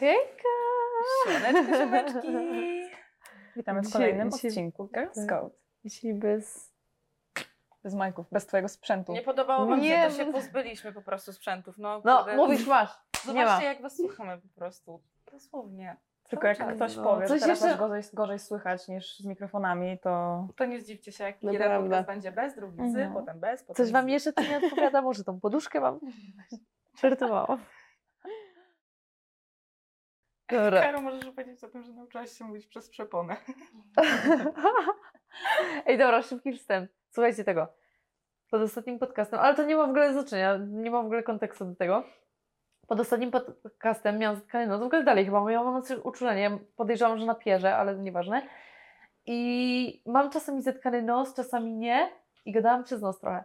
Hejka! Siemaneczko, siemeczki. Witamy w kolejnym dzisiaj- odcinku Girl tak. Scout. Dzisiaj bez... Bez majków, bez twojego sprzętu. Nie podobało wam Nie, się, to się no- pozbyliśmy po prostu sprzętów. No, No, kurde, mówisz, masz. Zobaczcie, jak was słuchamy po prostu. Dosłownie. Tylko jak ktoś no. powie, że Coś teraz jeszcze- gorzej, gorzej słychać niż z mikrofonami, to To nie zdziwcie się, jak jeden Naprawdę. podcast będzie bez, drugi z, Mhm. potem bez, potem Coś wam jeszcze tu nie odpowiada? Może tą poduszkę mam? Żartowałam. Dobra. Karo, możesz opowiedzieć o tym, że nauczyłaś się mówić przez przeponę. Ej, dobra, szybki wstęp. Słuchajcie tego. Pod ostatnim podcastem, ale to nie ma w ogóle znaczenia, nie ma w ogóle kontekstu do tego. Pod ostatnim podcastem miałam zatkany nos, w ogóle dalej chyba miałam nocy uczulenie. Podejrzewam, że na pierze, ale nieważne. I mam czasami zatkany nos, czasami nie. I gadałam przez nos trochę.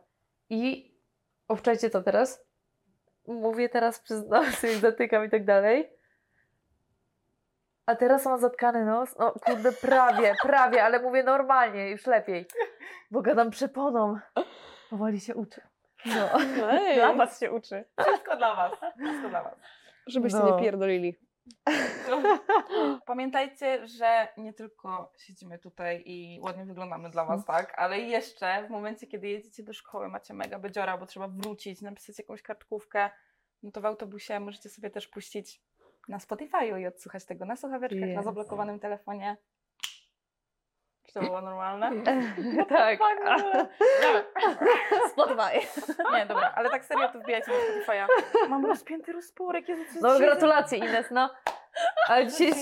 I obczajcie to teraz. Mówię teraz przez nos i zatykam i tak dalej. A teraz mam zatkany nos. No kurde, prawie, prawie, ale mówię normalnie, już lepiej. Bo gadam przeponą. Powoli się uczę. No. dla was się uczy. Wszystko dla was. Wszystko dla was. Żebyście No. nie pierdolili. Pamiętajcie, że nie tylko siedzimy tutaj i ładnie wyglądamy dla was, tak? Ale jeszcze w momencie, kiedy jedziecie do szkoły, macie mega bedziora, bo trzeba wrócić, napisać jakąś kartkówkę, no to w autobusie możecie sobie też puścić na Spotify'u i odsłuchać tego na słuchaweczkach, na Jezu. zablokowanym telefonie. Czy to było normalne? tak. Spotify. Nie, dobra, ale tak serio to wbijajcie na Spotify'a. Mam rozpięty rozporek, Jezu, co No gratulacje Ines, no. Ale dzisiaj,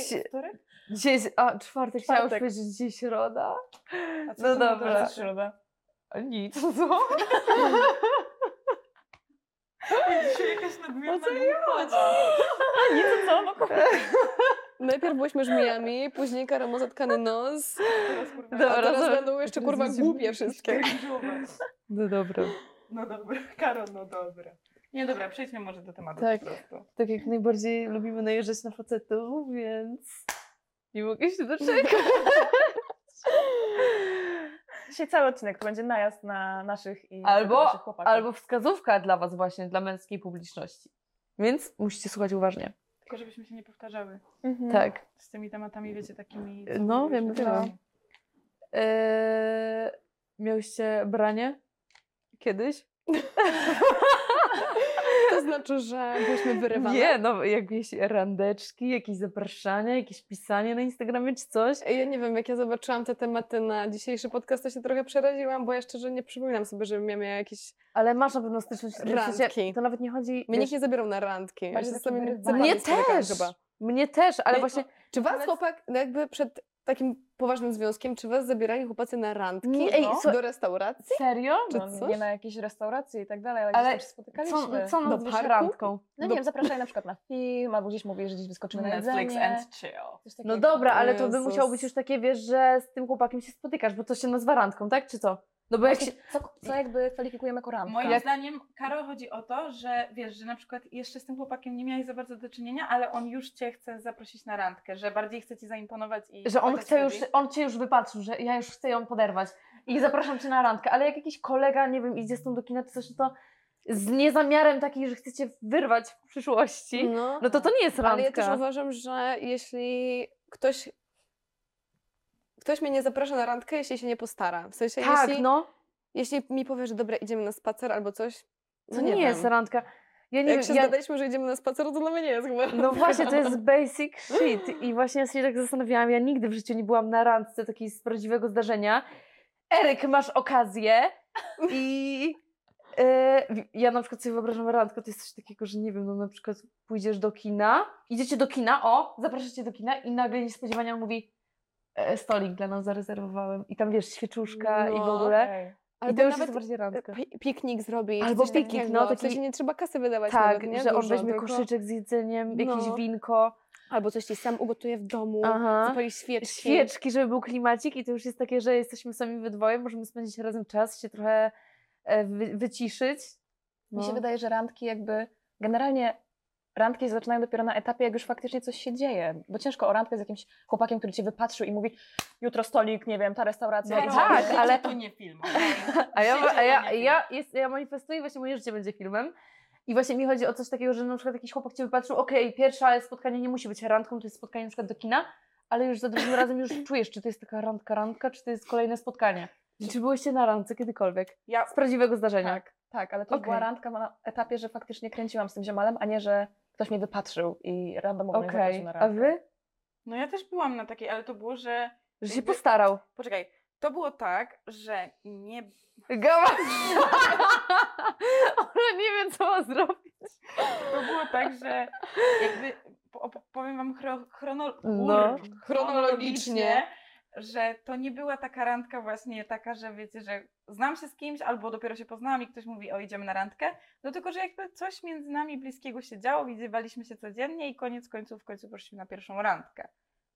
Dzisiaj jest, a czwartek, chciałam powiedzieć, że dzisiaj środa. A co No dobra. środa. A nic, co? Dzisiaj jakaś nadmierna O co jej głupota. Nic, co? No Najpierw byłyśmy żmijami, później Kara ma zatkany nos, Teraz, kurwa, a teraz dobra. będą jeszcze kurwa głupie wszystkie. cringe'owe. No dobra. No dobra, Karo, no dobra. Nie dobra, przejdźmy może do tematu Tak. po prostu. Tak jak najbardziej lubimy najeżdżać na facetów, więc nie mogę się doczekać. Dzisiaj cały odcinek to będzie najazd na naszych i Albo, naszych chłopaków. albo wskazówka dla was właśnie, dla męskiej publiczności. Więc musicie słuchać uważnie. Tylko żebyśmy się nie powtarzały Mhm. Tak. z tymi tematami, wiecie, takimi... No, wiem, wiem. Eee, miałyście branie? Kiedyś? Znaczy, że byłyśmy wyrywane. Nie, no jakieś randeczki, jakieś zapraszania, jakieś pisanie na Instagramie czy coś. Ja nie wiem, jak ja zobaczyłam te tematy na dzisiejszy podcast, to się trochę przeraziłam, bo ja szczerze nie przypominam sobie, żebym ja miała jakieś... Ale masz na pewno styczność Randki. To nawet nie chodzi... Mnie wiesz, nie zabierał na randki. Ja się Mnie też! Chyba. Mnie też, ale Nie, właśnie... Czy was Ale- chłopak, no jakby przed takim poważnym związkiem, czy was zabierali chłopacy na randki Nie, ej, no, do restauracji? Serio? Czy No, coś? nie na jakieś restauracje i tak dalej, ale, Ale gdzieś też się spotykaliśmy. Co, co Do nazwiesz parku? randką? No do- nie wiem, zapraszali na przykład na film, albo gdzieś mówisz, że gdzieś wyskoczymy na Netflix jedzenie. and chill. coś takiego. No dobra, ale to by Jezus. musiało być już takie, wiesz, że z tym chłopakiem się spotykasz, bo to się nazywa randką, tak? Czy co? No bo jak się... Właśnie, co, co jakby kwalifikujemy jako randkę? Moim zdaniem, Karo, chodzi o to, że wiesz, że na przykład jeszcze z tym chłopakiem nie miałeś za bardzo do czynienia, ale on już cię chce zaprosić na randkę, że bardziej chce ci zaimponować i... Że on chce już, on cię już wypatrzył, że ja już chcę ją poderwać i zapraszam cię na randkę, ale jak jakiś kolega, nie wiem, idzie z tą do kina czy coś, no to z niezamiarem taki, że chcecie wyrwać w przyszłości, No, no to to nie jest randka. ale ja też uważam, że jeśli ktoś ktoś mnie nie zaprasza na randkę, jeśli się nie postara. W sensie, tak, jeśli, no, jeśli mi powie, że dobra, idziemy na spacer albo coś, to no nie, nie, jest randka. Ja nie Jak się ja, zgadaliśmy, że idziemy na spacer, to dla mnie nie jest chyba No właśnie, to jest basic shit. I właśnie ja się tak zastanawiałam, ja nigdy w życiu nie byłam na randce takiej z prawdziwego zdarzenia. Eryk, masz okazję i e, ja na przykład sobie wyobrażam randkę, to jest coś takiego, że nie wiem, no na przykład pójdziesz do kina, idziecie do kina, o, zapraszacie do kina i nagle niespodziewanie on mówi stolik dla nas zarezerwowałem i tam wiesz, świeczuszka i w No. ogóle. Okej. I Albo to już nawet jest bardziej randka. pi- piknik zrobić, Albo piknik, no, W taki- sensie nie trzeba kasy wydawać Tak, nawet, nie? że on weźmie tylko- koszyczek z jedzeniem, jakieś No. winko. Albo coś ci sam ugotuje w domu, Aha. zapali świeczki. świeczki, żeby był klimacik i to już jest takie, że jesteśmy sami we dwoje, możemy spędzić razem czas, się trochę e, wy, wyciszyć. Mi się No. wydaje, że randki jakby generalnie randki się zaczynają dopiero na etapie, jak już faktycznie coś się dzieje. Bo ciężko o randkę z jakimś chłopakiem, który cię wypatrzył i mówi jutro stolik, nie wiem, ta restauracja. No tak, idziemy. ale- to nie film. A ja, a ja, ja, jest, ja manifestuję, właśnie moje życie będzie filmem. I właśnie mi chodzi o coś takiego, że na przykład jakiś chłopak cię wypatrzył, okej, pierwsze spotkanie nie musi być randką, to jest spotkanie na przykład do kina, ale już za drugim razem już czujesz, czy to jest taka randka, randka, czy to jest kolejne spotkanie. Czy byłyście na randce kiedykolwiek? Ja Z prawdziwego zdarzenia. Tak, tak, ale to Okej. była randka na etapie, że faktycznie kręciłam z tym ziomalem, a nie, że ktoś mnie wypatrzył i randomowo mnie Okej, zaprosił na a randkę. wy? No ja też byłam na takiej, ale to było, że. Że się Jakby- postarał. Poczekaj, to było tak, że nie. Gała! Ona nie wiem, co ma zrobić. To było tak, że jakby powiem wam chro, chrono, No. Chronologicznie. Że to nie była taka randka właśnie taka, że wiecie, że znam się z kimś albo dopiero się poznałam i ktoś mówi, o idziemy na randkę, no tylko, że jakby coś między nami bliskiego się działo, widywaliśmy się codziennie i koniec końców w końcu poszliśmy na pierwszą randkę.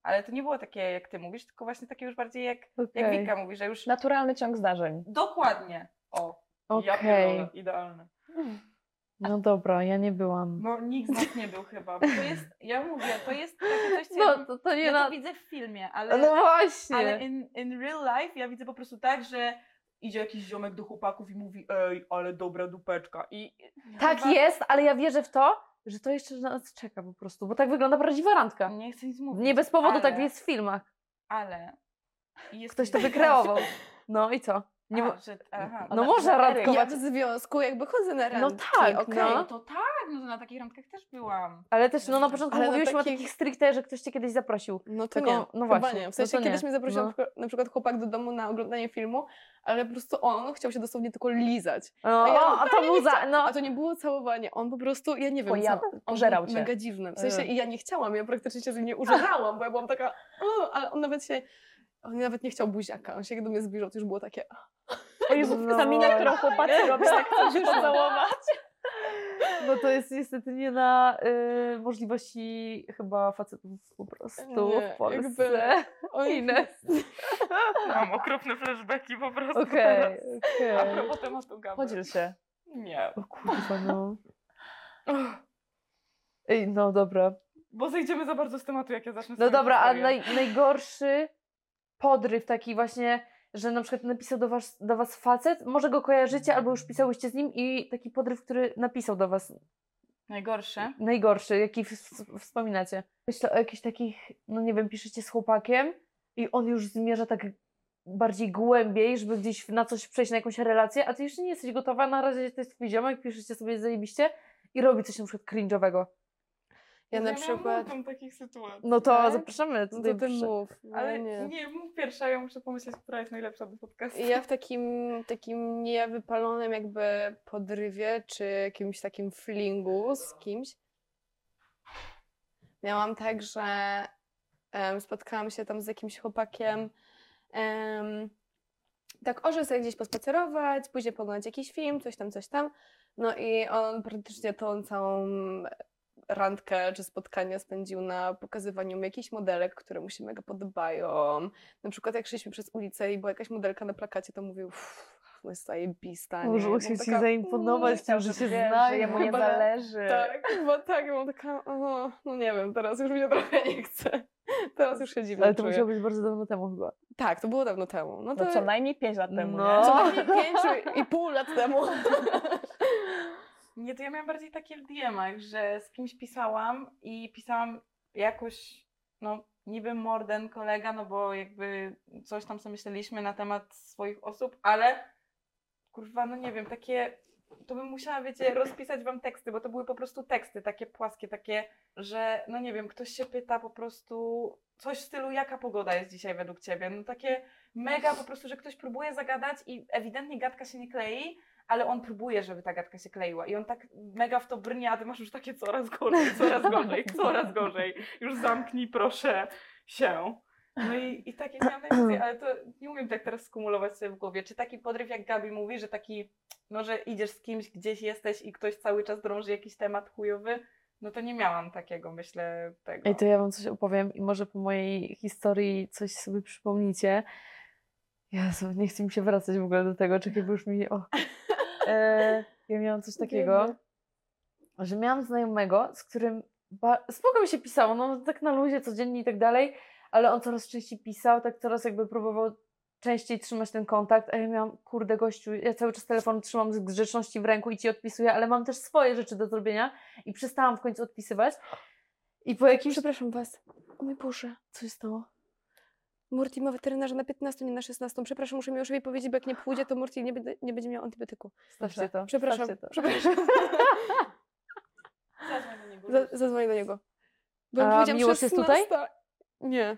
Ale to nie było takie, jak ty mówisz, tylko właśnie takie już bardziej jak, jak Okej. Wika mówi, że już Naturalny ciąg zdarzeń. dokładnie. O, ja Okej. pierdolę, idealne. No dobra, ja nie byłam. No nikt z nas nie był chyba, bo to jest, ja mówię, to jest takie coś, co ja, No, to, to nie ja na... to widzę w filmie, ale, No właśnie. ale in, in real life ja widzę po prostu tak, że idzie jakiś ziomek do chłopaków i mówi, ej, ale dobra dupeczka i Tak chyba- jest, ale ja wierzę w to, że to jeszcze na nas czeka po prostu, bo tak wygląda prawdziwa randka. Nie chcę nic mówić. Nie bez powodu tak ale- jest w filmach. Ale Ktoś to wykreował. No i co? Nie A, że, aha. no Ona- można że Eryk- randkować. Ja w związku jakby chodzę na No randki. tak, okej. no. No to tak, no to na takich randkach też byłam. Ale też no na początku Ale mówiłyśmy o takich- takich stricte, że ktoś cię kiedyś zaprosił. No to Taką- nie, no właśnie, nie. no W sensie to kiedyś nie. mnie zaprosił No. na, przykład, chłopak do domu na oglądanie filmu, ale po prostu on chciał się dosłownie tylko lizać. No, A ja o, a to był za, no. A to nie było całowanie, on po prostu, ja nie wiem Pojada- co, on był cię. mega dziwny. W sensie E. i ja nie chciałam, ja praktycznie się z nim nie użerałam, bo ja byłam taka, o, ale on nawet się, on nawet nie chciał buziaka, on się jak do mnie zbliżał, to już było takie, O Jezu, No ta mina, którą chłopacy robią, tak chcą się pocałować. No to jest niestety nie na y, możliwości chyba facetów po prostu Nie, w Polsce. jakby- oj, Ines. Mam okropne flashbacki po prostu Okej, teraz. A okej. propos tematu Gaby. Podziel się. Nie. O kurwa, no. Ej, no dobra. Bo zejdziemy za bardzo z tematu, jak ja zacznę No dobra, a naj, najgorszy podryw taki właśnie, że na przykład napisał do was, do was facet, może go kojarzycie, albo już pisałyście z nim i taki podryw, który napisał do was Najgorsze? najgorszy, jaki wspominacie. Myślę o jakichś takich, no nie wiem, piszecie z chłopakiem i on już zmierza tak bardziej głębiej, żeby gdzieś na coś przejść, na jakąś relację, a ty jeszcze nie jesteś gotowa, na razie to jest twój ziomek, piszecie sobie zajebiście i robi coś na przykład cringe'owego. Ja na miałam przykład, takich sytuacji. No to Tak? zapraszamy. no Tutaj to ty przy- mów, Ale ale nie. nie. mów pierwsza, ja muszę pomyśleć, która jest najlepsza do podcastu. Ja w takim, takim niewypalonym jakby podrywie, czy jakimś takim flingu z kimś, miałam tak, że em, spotkałam się tam z jakimś chłopakiem, em, tak o, że sobie gdzieś pospacerować, później poglądać jakiś film, coś tam, coś tam, no i on praktycznie tą całą randkę czy spotkanie spędził na pokazywaniu mi jakichś modelek, które mu się mega podobają, na przykład jak szliśmy przez ulicę i była jakaś modelka na plakacie, to mówił, no jest zajebista? Może musiał byłam ci taka, zaimponować "Mm, tym, że się Wiesz, znają. że jemu nie zależy. Tak, chyba tak, ja byłam taka, o, no nie wiem, teraz już mi się trochę nie chce. Teraz już się dziwnie Ale to czuję. musiało być bardzo dawno temu chyba. Tak, to było dawno temu. No to No co najmniej 5 lat temu, No. nie? co najmniej pięć i pół lat temu. Nie, to ja miałam bardziej takie w DM-ach, że z kimś pisałam i pisałam jakoś, no niby morden kolega, no bo jakby coś tam sobie myśleliśmy na temat swoich osób, ale kurwa, no nie wiem, takie, to bym musiała, wiecie, rozpisać wam teksty, bo to były po prostu teksty, takie płaskie, takie, że no nie wiem, ktoś się pyta po prostu coś w stylu, jaka pogoda jest dzisiaj według ciebie, no takie mega po prostu, że ktoś próbuje zagadać i ewidentnie gadka się nie klei, ale on próbuje, żeby ta gadka się kleiła i on tak mega w to brnie, a ty masz już takie coraz gorzej, coraz gorzej, coraz gorzej. Już zamknij proszę się. No i, i takie miałam najwięcej, ale to nie umiem tak teraz skumulować sobie w głowie. Czy taki podryw, jak Gabi mówi, że taki, no że idziesz z kimś, gdzieś jesteś i ktoś cały czas drąży jakiś temat chujowy, no to nie miałam takiego, myślę, tego. Ej, to ja wam coś opowiem i może po mojej historii coś sobie przypomnicie. Jezu, nie chcę mi się wracać w ogóle do tego, czekaj, bo już mi... O. E, ja miałam coś takiego, że miałam znajomego, z którym spoko mi się pisało, no tak na luzie, codziennie i tak dalej, ale on coraz częściej pisał, tak coraz jakby próbował częściej trzymać ten kontakt, a ja miałam, kurde gościu, ja cały czas telefon trzymam z grzeczności w ręku i ci odpisuję, ale mam też swoje rzeczy do zrobienia i przestałam w końcu odpisywać. I po jakimś... Przepraszam was. O mój Boże. Co się stało? Murti ma weterynarza na 15, nie na 16. Przepraszam, muszę Miłoszowi powiedzieć, bo jak nie pójdzie, to Murti nie, będzie- nie będzie miał antybiotyku. Stawcie to. Przepraszam, stawcie to. przepraszam. Za- Zadzwonię do niego. Bo A powiedziałam Miłosz jest tutaj? 16 Nie.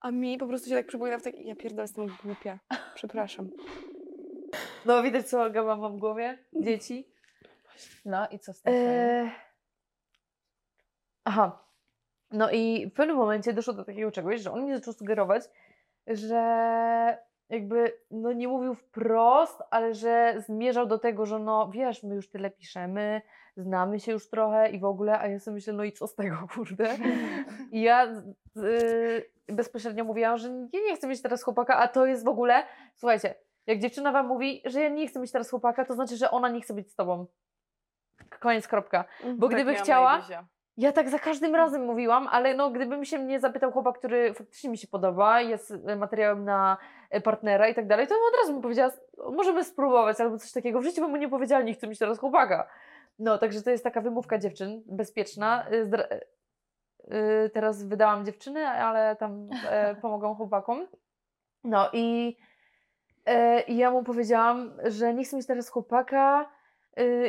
A mi po prostu się tak przypomina w tak... Ja pierdolę, jestem głupia. Przepraszam. No widać, co Olga ma w głowie. Dzieci. No i co z tym? Eee... Aha. No i w pewnym momencie doszło do takiego czegoś, że on mi zaczął sugerować, że jakby, no nie mówił wprost, ale że zmierzał do tego, że no wiesz, my już tyle piszemy, znamy się już trochę i w ogóle, a ja sobie myślę, no i co z tego, kurde. I ja y, bezpośrednio mówiłam, że ja nie chcę mieć teraz chłopaka, a to jest w ogóle, słuchajcie, jak dziewczyna wam mówi, że ja nie chcę mieć teraz chłopaka, to znaczy, że ona nie chce być z tobą. Koniec, kropka. Bo Tak gdyby chciała. Ja tak za każdym razem mówiłam, ale no gdybym się mnie zapytał chłopak, który faktycznie mi się podoba, jest e, materiałem na e, partnera i tak dalej, to od razu bym powiedziała, możemy spróbować albo coś takiego. W życiu bym mu nie powiedziała, nie chcę mieć teraz chłopaka. No, także to jest taka wymówka dziewczyn, bezpieczna. E, zdra- e, Teraz wydałam dziewczyny, ale tam e, pomogą chłopakom. No i, i ja mu powiedziałam, że nie chcę mieć teraz chłopaka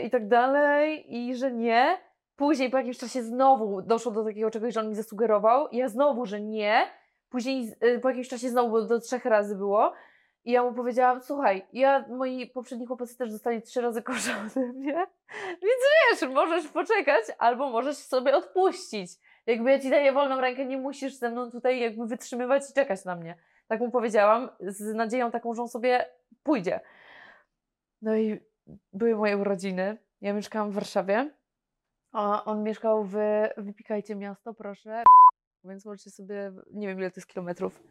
i tak dalej i że nie. Później po jakimś czasie znowu doszło do takiego czegoś, że on mi zasugerował. Ja znowu, że nie. Później y, po jakimś czasie znowu, bo do trzech razy było. I ja mu powiedziałam, słuchaj, ja, moi poprzedni chłopacy też dostali trzy razy kosza ode mnie, więc wiesz, możesz poczekać albo możesz sobie odpuścić. Jakby ja ci daję wolną rękę, nie musisz ze mną tutaj jakby wytrzymywać i czekać na mnie. Tak mu powiedziałam, z nadzieją taką, że on sobie pójdzie. No i były moje urodziny. Ja mieszkałam w Warszawie. A on mieszkał w, wypikajcie miasto, proszę, więc możecie sobie, nie wiem ile to jest kilometrów.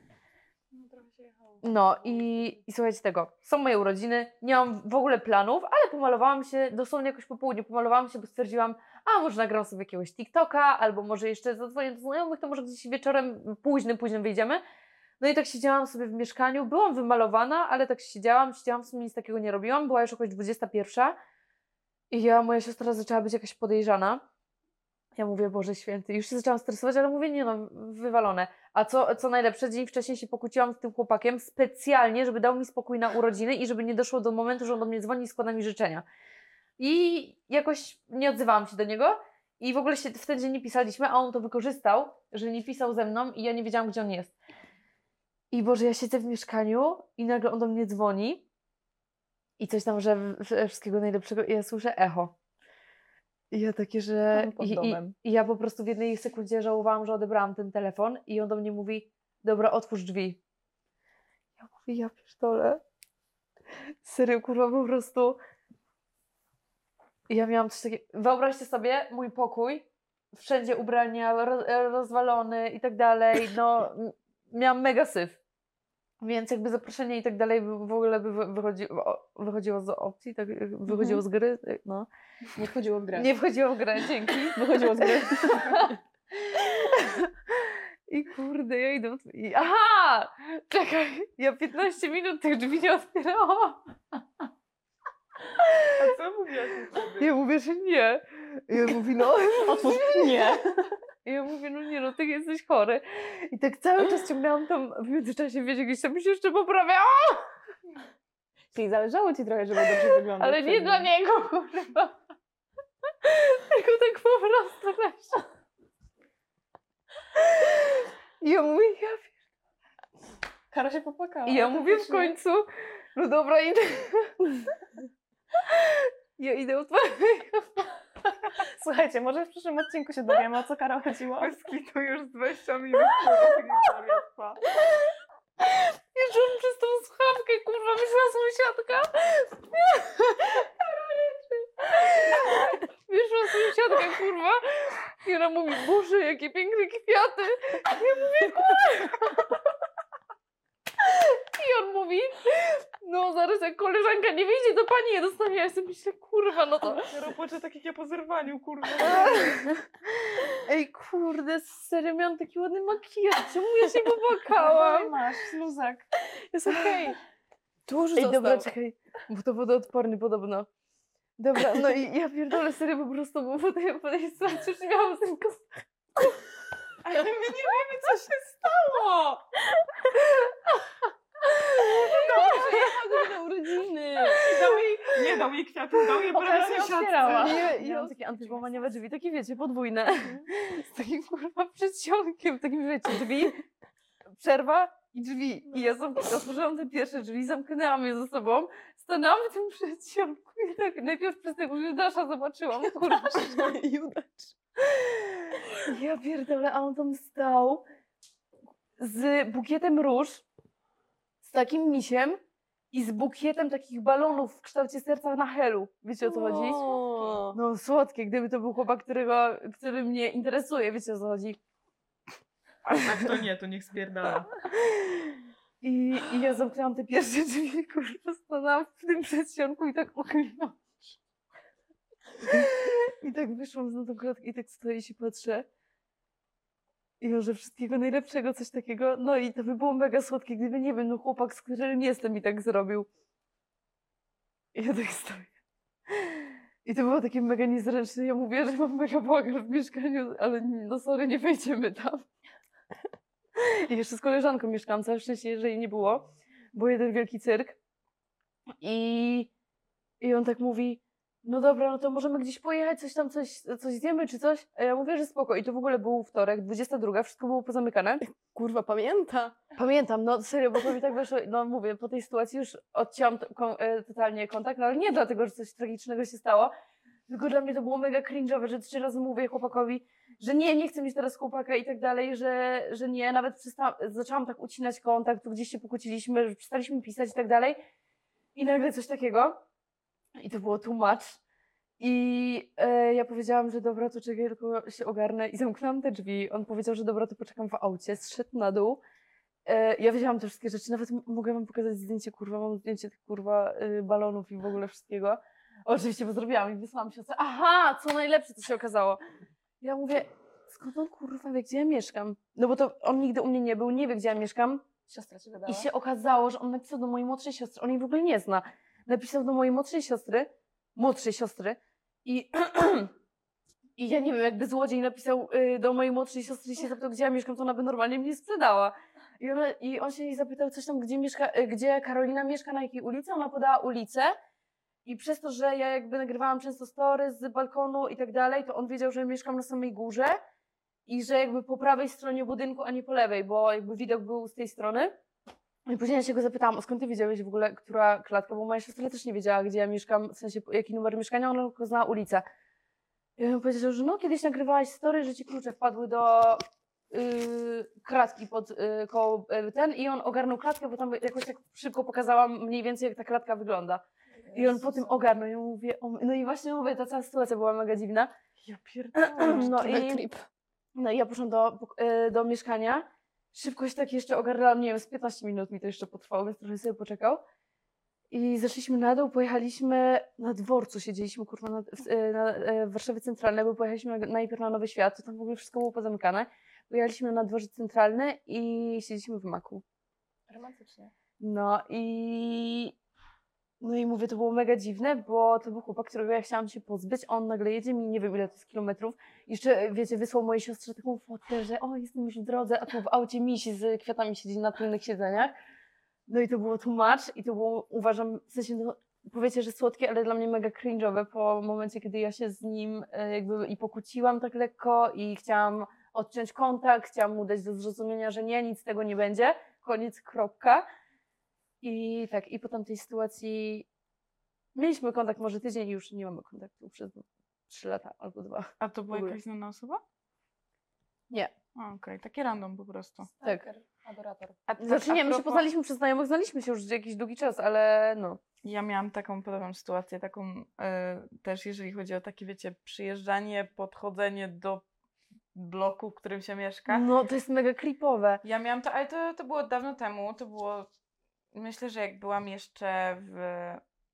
No i, i słuchajcie tego, są moje urodziny, nie mam w ogóle planów, ale pomalowałam się dosłownie jakoś po południu, pomalowałam się, bo stwierdziłam, a może nagram sobie jakiegoś TikToka, albo może jeszcze zadzwonię do znajomych, to może gdzieś wieczorem późnym, późnym wyjdziemy. No i tak siedziałam sobie w mieszkaniu, byłam wymalowana, ale tak siedziałam, siedziałam, w sumie nic takiego nie robiłam, była już około 21 i ja, moja siostra zaczęła być jakaś podejrzana. Ja mówię, Boże Święty, już się zaczęłam stresować, ale mówię, nie no, wywalone. A co, co najlepsze, dzień wcześniej się pokłóciłam z tym chłopakiem specjalnie, żeby dał mi spokój na urodziny i żeby nie doszło do momentu, że on do mnie dzwoni i składa mi życzenia. I jakoś nie odzywałam się do niego i w ogóle się w ten dzień nie pisaliśmy, a on to wykorzystał, że nie pisał ze mną i ja nie wiedziałam, gdzie on jest. I Boże, ja siedzę w mieszkaniu i nagle on do mnie dzwoni i coś tam, że wszystkiego najlepszego i ja słyszę echo. I ja takie, że... I, i, ja po prostu w jednej sekundzie żałowałam, że odebrałam ten telefon i on do mnie mówi, dobra, otwórz drzwi. Ja mówię, ja pierdolę. Serio, kurwa, po prostu... I ja miałam coś takiego... Wyobraźcie sobie mój pokój, wszędzie ubrania ro, rozwalony i tak dalej, no miałam mega syf. Więc jakby zaproszenie i tak dalej w ogóle by wy- wychodzi, wychodziło z opcji, tak wychodziło z gry, no. Nie wchodziło w grę. Nie wchodziło w grę, dzięki. wychodziło z gry. I kurde, ja idę. I, aha! Czekaj, ja 15 minut tych drzwi nie otwierałam. A co mówiłaś? Ja mówię, że nie. I on mówi, no. Otwórz. Nie. I ja mówię, no nie, no ty jesteś chory. I tak cały czas ciągnęłam tam w międzyczasie, wiecie, gdzieś tam się jeszcze poprawiała, Czyli zależało ci trochę, żeby dobrze wyglądać. ale nie dla niego, kurwa. Tylko tak po prostu. I ja mówię, ja Kara się popłakała. I ja mówię w końcu, no dobra, idę. Ja idę otworzyć. Słuchajcie, może w przyszłym odcinku się dowiemy, o co Karo chodziło. Kitu już z 20 minut. on przez tą słuchawkę, kurwa, wyszła sąsiadka. Wyszła sąsiadka, kurwa. I ona mówi, Boże, jakie piękne kwiaty. Ja mówię, kurwa. I on mówi, no zaraz, jak koleżanka nie widzi, to pani je dostanie. Ja sobie myślę, kurwa, no to... Płaczę tak jak ja po zerwaniu, kurwa. Ej, kurde, serio, miałam taki ładny makijaż. Czemu ja się popłakałam? Masz, śluzak. Jest okej. Tuż Ej, dobra, został. czekaj, bo to wodoodporny podobno. Dobra, no i ja pierdolę serio po prostu, bo po tej, po tej już nie miałam z tym Ale my nie wiemy, co się stało. na urodziny. Dał jej, nie dał jej kwiatów, dał jej prezent otwierała. Nie, ja Ja mam takie antyłamaniowe drzwi, takie wiecie, podwójne. Z takim kurwa przedsionkiem, takim wiecie, drzwi, przerwa i drzwi. I ja zam- otworzyłam te pierwsze drzwi, zamknęłam je ze sobą, stanęłam w tym przedsionku i tak najpierw przez tego Judasza zobaczyłam, kurwa. Judasz. Ja pierdolę, a on tam stał z bukietem róż, z takim misiem i z bukietem takich balonów w kształcie serca na helu. Wiecie o co chodzi? O. No słodkie, gdyby to był chłopak, którego, który mnie interesuje, wiecie o co chodzi. A tak to nie, to niech spierdala. I, I ja zamknęłam te pierwsze drzwi, kurwa, stanęłam w tym przedsionku i tak oklinam. I tak wyszłam na tą klatkę i tak stoję i się patrzę. I może wszystkiego najlepszego, coś takiego. No i to by było mega słodkie, gdyby, nie wiem, no chłopak, z którym jestem i tak zrobił. I ja tak stoję. I to było takie mega niezręczne. Ja mówię, że mam mega bałagan w mieszkaniu, ale no sorry, nie wejdziemy tam. I jeszcze z koleżanką mieszkałam, całe szczęście, że jej nie było. Był jeden wielki cyrk. I, I on tak mówi, no dobra, no to możemy gdzieś pojechać, coś tam, coś, coś zjemy czy coś. A ja mówię, że spoko. I to w ogóle był wtorek, 22, wszystko było pozamykane. Kurwa, pamięta. Pamiętam, no serio, bo to mi tak wyszło, no mówię, po tej sytuacji już odcięłam to, kon, e, totalnie kontakt, no ale nie dlatego, że coś tragicznego się stało, tylko dla mnie to było mega cringe'owe, że trzy razy mówię chłopakowi, że nie, nie chcę mieć teraz chłopaka i tak dalej, że, że nie, nawet przesta- zaczęłam tak ucinać kontakt, tu gdzieś się pokłóciliśmy, że przestaliśmy pisać i tak dalej i nagle coś takiego i to było much. I e, ja powiedziałam, że dobra, to czekaj, tylko się ogarnę i zamknęłam te drzwi. On powiedział, że dobra, to poczekam w aucie, zszedł na dół. E, ja wiedziałam te wszystkie rzeczy, nawet mogę wam pokazać zdjęcie, kurwa, mam zdjęcie tych, kurwa, y, balonów i w ogóle wszystkiego. Oczywiście, bo zrobiłam i wysłałam siostrze. Aha, co najlepsze, to się okazało. Ja mówię, skąd on, kurwa, wie, gdzie ja mieszkam? No bo to on nigdy u mnie nie był, nie wie, gdzie ja mieszkam. Siostra ci wydała? I się okazało, że on napisał do mojej młodszej siostry, on jej w ogóle nie zna. Napisał do mojej młodszej siostry, młodszej siostry i, i ja nie wiem, jakby złodziej napisał y, do mojej młodszej siostry i się zapytał, gdzie ja mieszkam, to ona by normalnie mnie sprzedała. I, ona, I on się jej zapytał coś tam, gdzie, mieszka, y, gdzie Karolina mieszka, na jakiej ulicy, ona podała ulicę i przez to, że ja jakby nagrywałam często story z balkonu i tak dalej, to on wiedział, że mieszkam na samej górze i że jakby po prawej stronie budynku, a nie po lewej, bo jakby widok był z tej strony. I później ja się go zapytałam, o skąd ty wiedziałeś w ogóle, która klatka, bo moja siostra też nie wiedziała, gdzie ja mieszkam, w sensie jaki numer mieszkania, ona tylko znała ulicę. I on powiedział, że no kiedyś nagrywałaś story, że ci klucze wpadły do yy, klatki pod yy, koło yy, ten i on ogarnął klatkę, bo tam jakoś tak szybko pokazałam mniej więcej, jak ta klatka wygląda. I on po tym ogarnął i mówię, o, no i właśnie mówię, ta cała sytuacja była mega dziwna. Ja pierdolę. No i, trip. no i ja poszłam do, y, do mieszkania. Szybko się tak jeszcze ogarnęłam, nie wiem, z 15 minut mi to jeszcze potrwało, więc trochę sobie poczekał. I zeszliśmy na dół, pojechaliśmy na dworcu, siedzieliśmy kurwa na, w, y, na, y, w Warszawie Centralnej, bo pojechaliśmy na- najpierw na Nowy Świat, to tam w ogóle wszystko było pozamykane. Pojechaliśmy na dworzec centralny i siedzieliśmy w maku. Romantycznie. No i. No i mówię, to było mega dziwne, bo to był chłopak, którego ja chciałam się pozbyć, on nagle jedzie mi, nie wiem ile to jest kilometrów. Jeszcze, wiecie, wysłał mojej siostrze taką fotkę, że o, jestem już w drodze, a tu w aucie miś z kwiatami siedzi na tylnych siedzeniach. No i to było tłumacz i to było, uważam, w sensie, no, powiecie, że słodkie, ale dla mnie mega cringe'owe po momencie, kiedy ja się z nim e, jakby i pokłóciłam tak lekko i chciałam odciąć kontakt, chciałam mu dać do zrozumienia, że nie, nic z tego nie będzie, koniec, kropka. I tak, i po tamtej sytuacji mieliśmy kontakt może tydzień i już nie mamy kontaktu przez trzy lata albo dwa. A to była jakaś znana osoba? Nie. Okej, takie random po prostu. Tak. Adorator. A tak Znaczy nie, my się poznaliśmy przez znajomych, znaliśmy się już jakiś długi czas, ale no. Ja miałam taką podobną sytuację, taką e, też jeżeli chodzi o takie, wiecie, przyjeżdżanie, podchodzenie do bloku, w którym się mieszka. No to jest mega creepowe. Ja miałam to, ale to, to było dawno temu, to było myślę, że jak byłam jeszcze w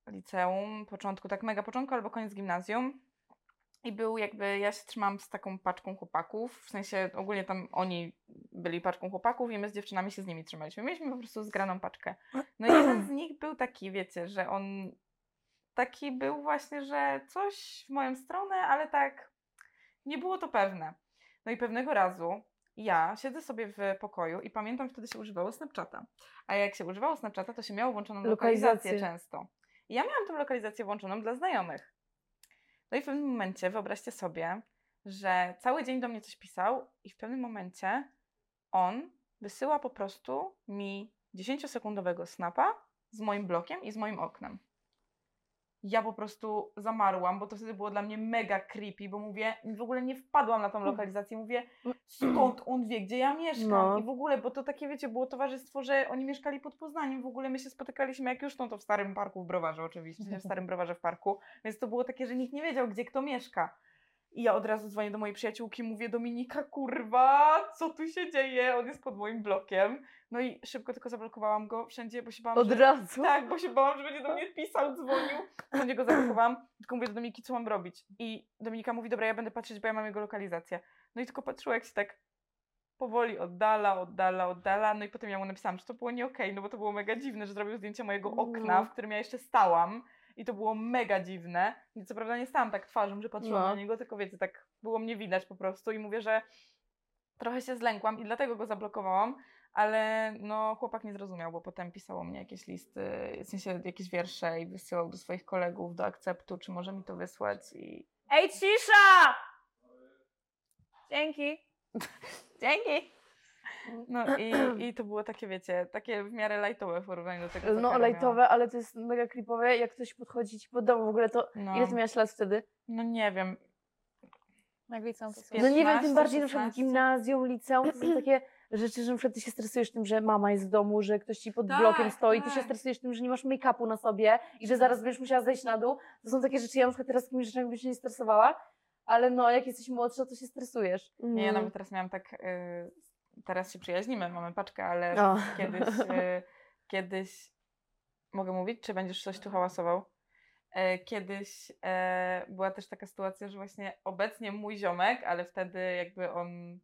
liceum, początku, tak mega początku albo koniec gimnazjum i był jakby, ja się trzymałam z taką paczką chłopaków, w sensie ogólnie tam oni byli paczką chłopaków i my z dziewczynami się z nimi trzymaliśmy. Mieliśmy po prostu zgraną paczkę. No i jeden z nich był taki, wiecie, że on taki był właśnie, że coś w moją stronę, ale tak nie było to pewne. No i pewnego razu ja siedzę sobie w pokoju i pamiętam, wtedy się używało Snapchata. A jak się używało Snapchata, to się miało włączoną lokalizację Lokalizację. często. I ja miałam tą lokalizację włączoną dla znajomych. No i w pewnym momencie wyobraźcie sobie, że cały dzień do mnie coś pisał i w pewnym momencie on wysyła po prostu mi 10-sekundowego snapa z moim blokiem i z moim oknem. Ja po prostu zamarłam, bo to wtedy było dla mnie mega creepy, bo mówię, w ogóle nie wpadłam na tą lokalizację, mówię, skąd on wie, gdzie ja mieszkam No. i w ogóle, bo to takie, wiecie, było towarzystwo, że oni mieszkali pod Poznaniem, w ogóle my się spotykaliśmy jak już, no to w Starym Parku w Browarze oczywiście, w Starym Browarze w Parku, więc to było takie, że nikt nie wiedział, gdzie kto mieszka. I ja od razu dzwonię do mojej przyjaciółki, mówię, Dominika, kurwa, co tu się dzieje? On jest pod moim blokiem. No i szybko tylko zablokowałam go wszędzie, bo się bałam, Od że... razu. Tak, bo się bałam, że będzie do mnie pisał, dzwonił. Wszędzie go zablokowałam, tylko mówię do Dominiki, co mam robić. I Dominika mówi, dobra, ja będę patrzeć, bo ja mam jego lokalizację. No i tylko patrzyła, jak się tak powoli oddala, oddala, oddala. No i potem ja mu napisałam, że to było nie okej, no bo to było mega dziwne, że zrobił zdjęcie mojego okna, No. w którym ja jeszcze stałam. I to było mega dziwne. I co prawda nie stałam tak twarzą, że patrzyłam No. na niego, tylko wiecie, tak było mnie widać po prostu. I mówię, że trochę się zlękłam i dlatego go zablokowałam. Ale no, chłopak nie zrozumiał, bo potem pisało mnie jakieś listy, w sensie jakieś wiersze i wysyłał do swoich kolegów do akceptu, czy może mi to wysłać i... Ej, cisza! Dzięki. Dzięki! No i, i to było takie, wiecie, takie w miarę lajtowe w porównaniu do tego, co No Kara lajtowe, ale to jest mega klipowe. Jak ktoś podchodzi ci pod dom w ogóle, to. No, ile ty miałaś lat wtedy? no nie wiem, Jak liceum to Pies- No nie wiem, 15, tym bardziej na przykład w 16. gimnazjum, liceum, to są takie rzeczy, że na przykład ty się stresujesz tym, że mama jest w domu, że ktoś ci pod Tak, blokiem stoi, ty się tak. stresujesz tym, że nie masz make-upu na sobie i że zaraz będziesz musiała zejść na dół. To są takie rzeczy, ja na przykład teraz takimi rzeczami bym się nie stresowała, ale no, jak jesteś młodsza, to się stresujesz. nie, ja Mm. nawet teraz miałam tak, y, teraz się przyjaźnimy, mamy paczkę, ale O. kiedyś, y, kiedyś, mogę mówić, czy będziesz coś tu hałasował? E, Kiedyś e, była też taka sytuacja, że właśnie obecnie mój ziomek, ale wtedy jakby on,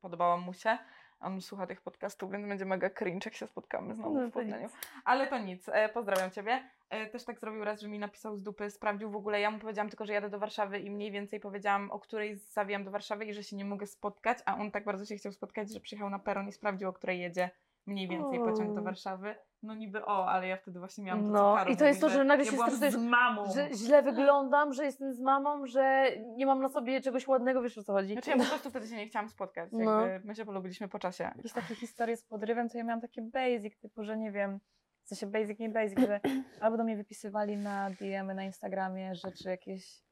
podobała mu się, on słucha tych podcastów, więc będzie mega cringe, jak się spotkamy znowu No w Poznaniu. Ale to nic, e, pozdrawiam Ciebie. E, też tak zrobił raz, że mi napisał z dupy, sprawdził w ogóle, ja mu powiedziałam tylko, że jadę do Warszawy i mniej więcej powiedziałam, o której zawijam do Warszawy i że się nie mogę spotkać, a on tak bardzo się chciał spotkać, że przyjechał na peron i sprawdził, o której jedzie mniej więcej pociąg do. Warszawy. No niby o, ale ja wtedy właśnie miałam to, No, co Karol i to jest mówi, to, że nagle ja się stresujesz, z mamą. Że źle wyglądam, że jestem z mamą, że nie mam na sobie czegoś ładnego, wiesz o co chodzi. Znaczy ja po prostu wtedy się nie chciałam spotkać, No. jakby my się polubiliśmy po czasie. Jakieś takie historie z podrywem, to ja miałam takie basic, typu, że nie wiem, w sensie basic, nie basic, że albo do mnie wypisywali na DM-y na Instagramie rzeczy jakieś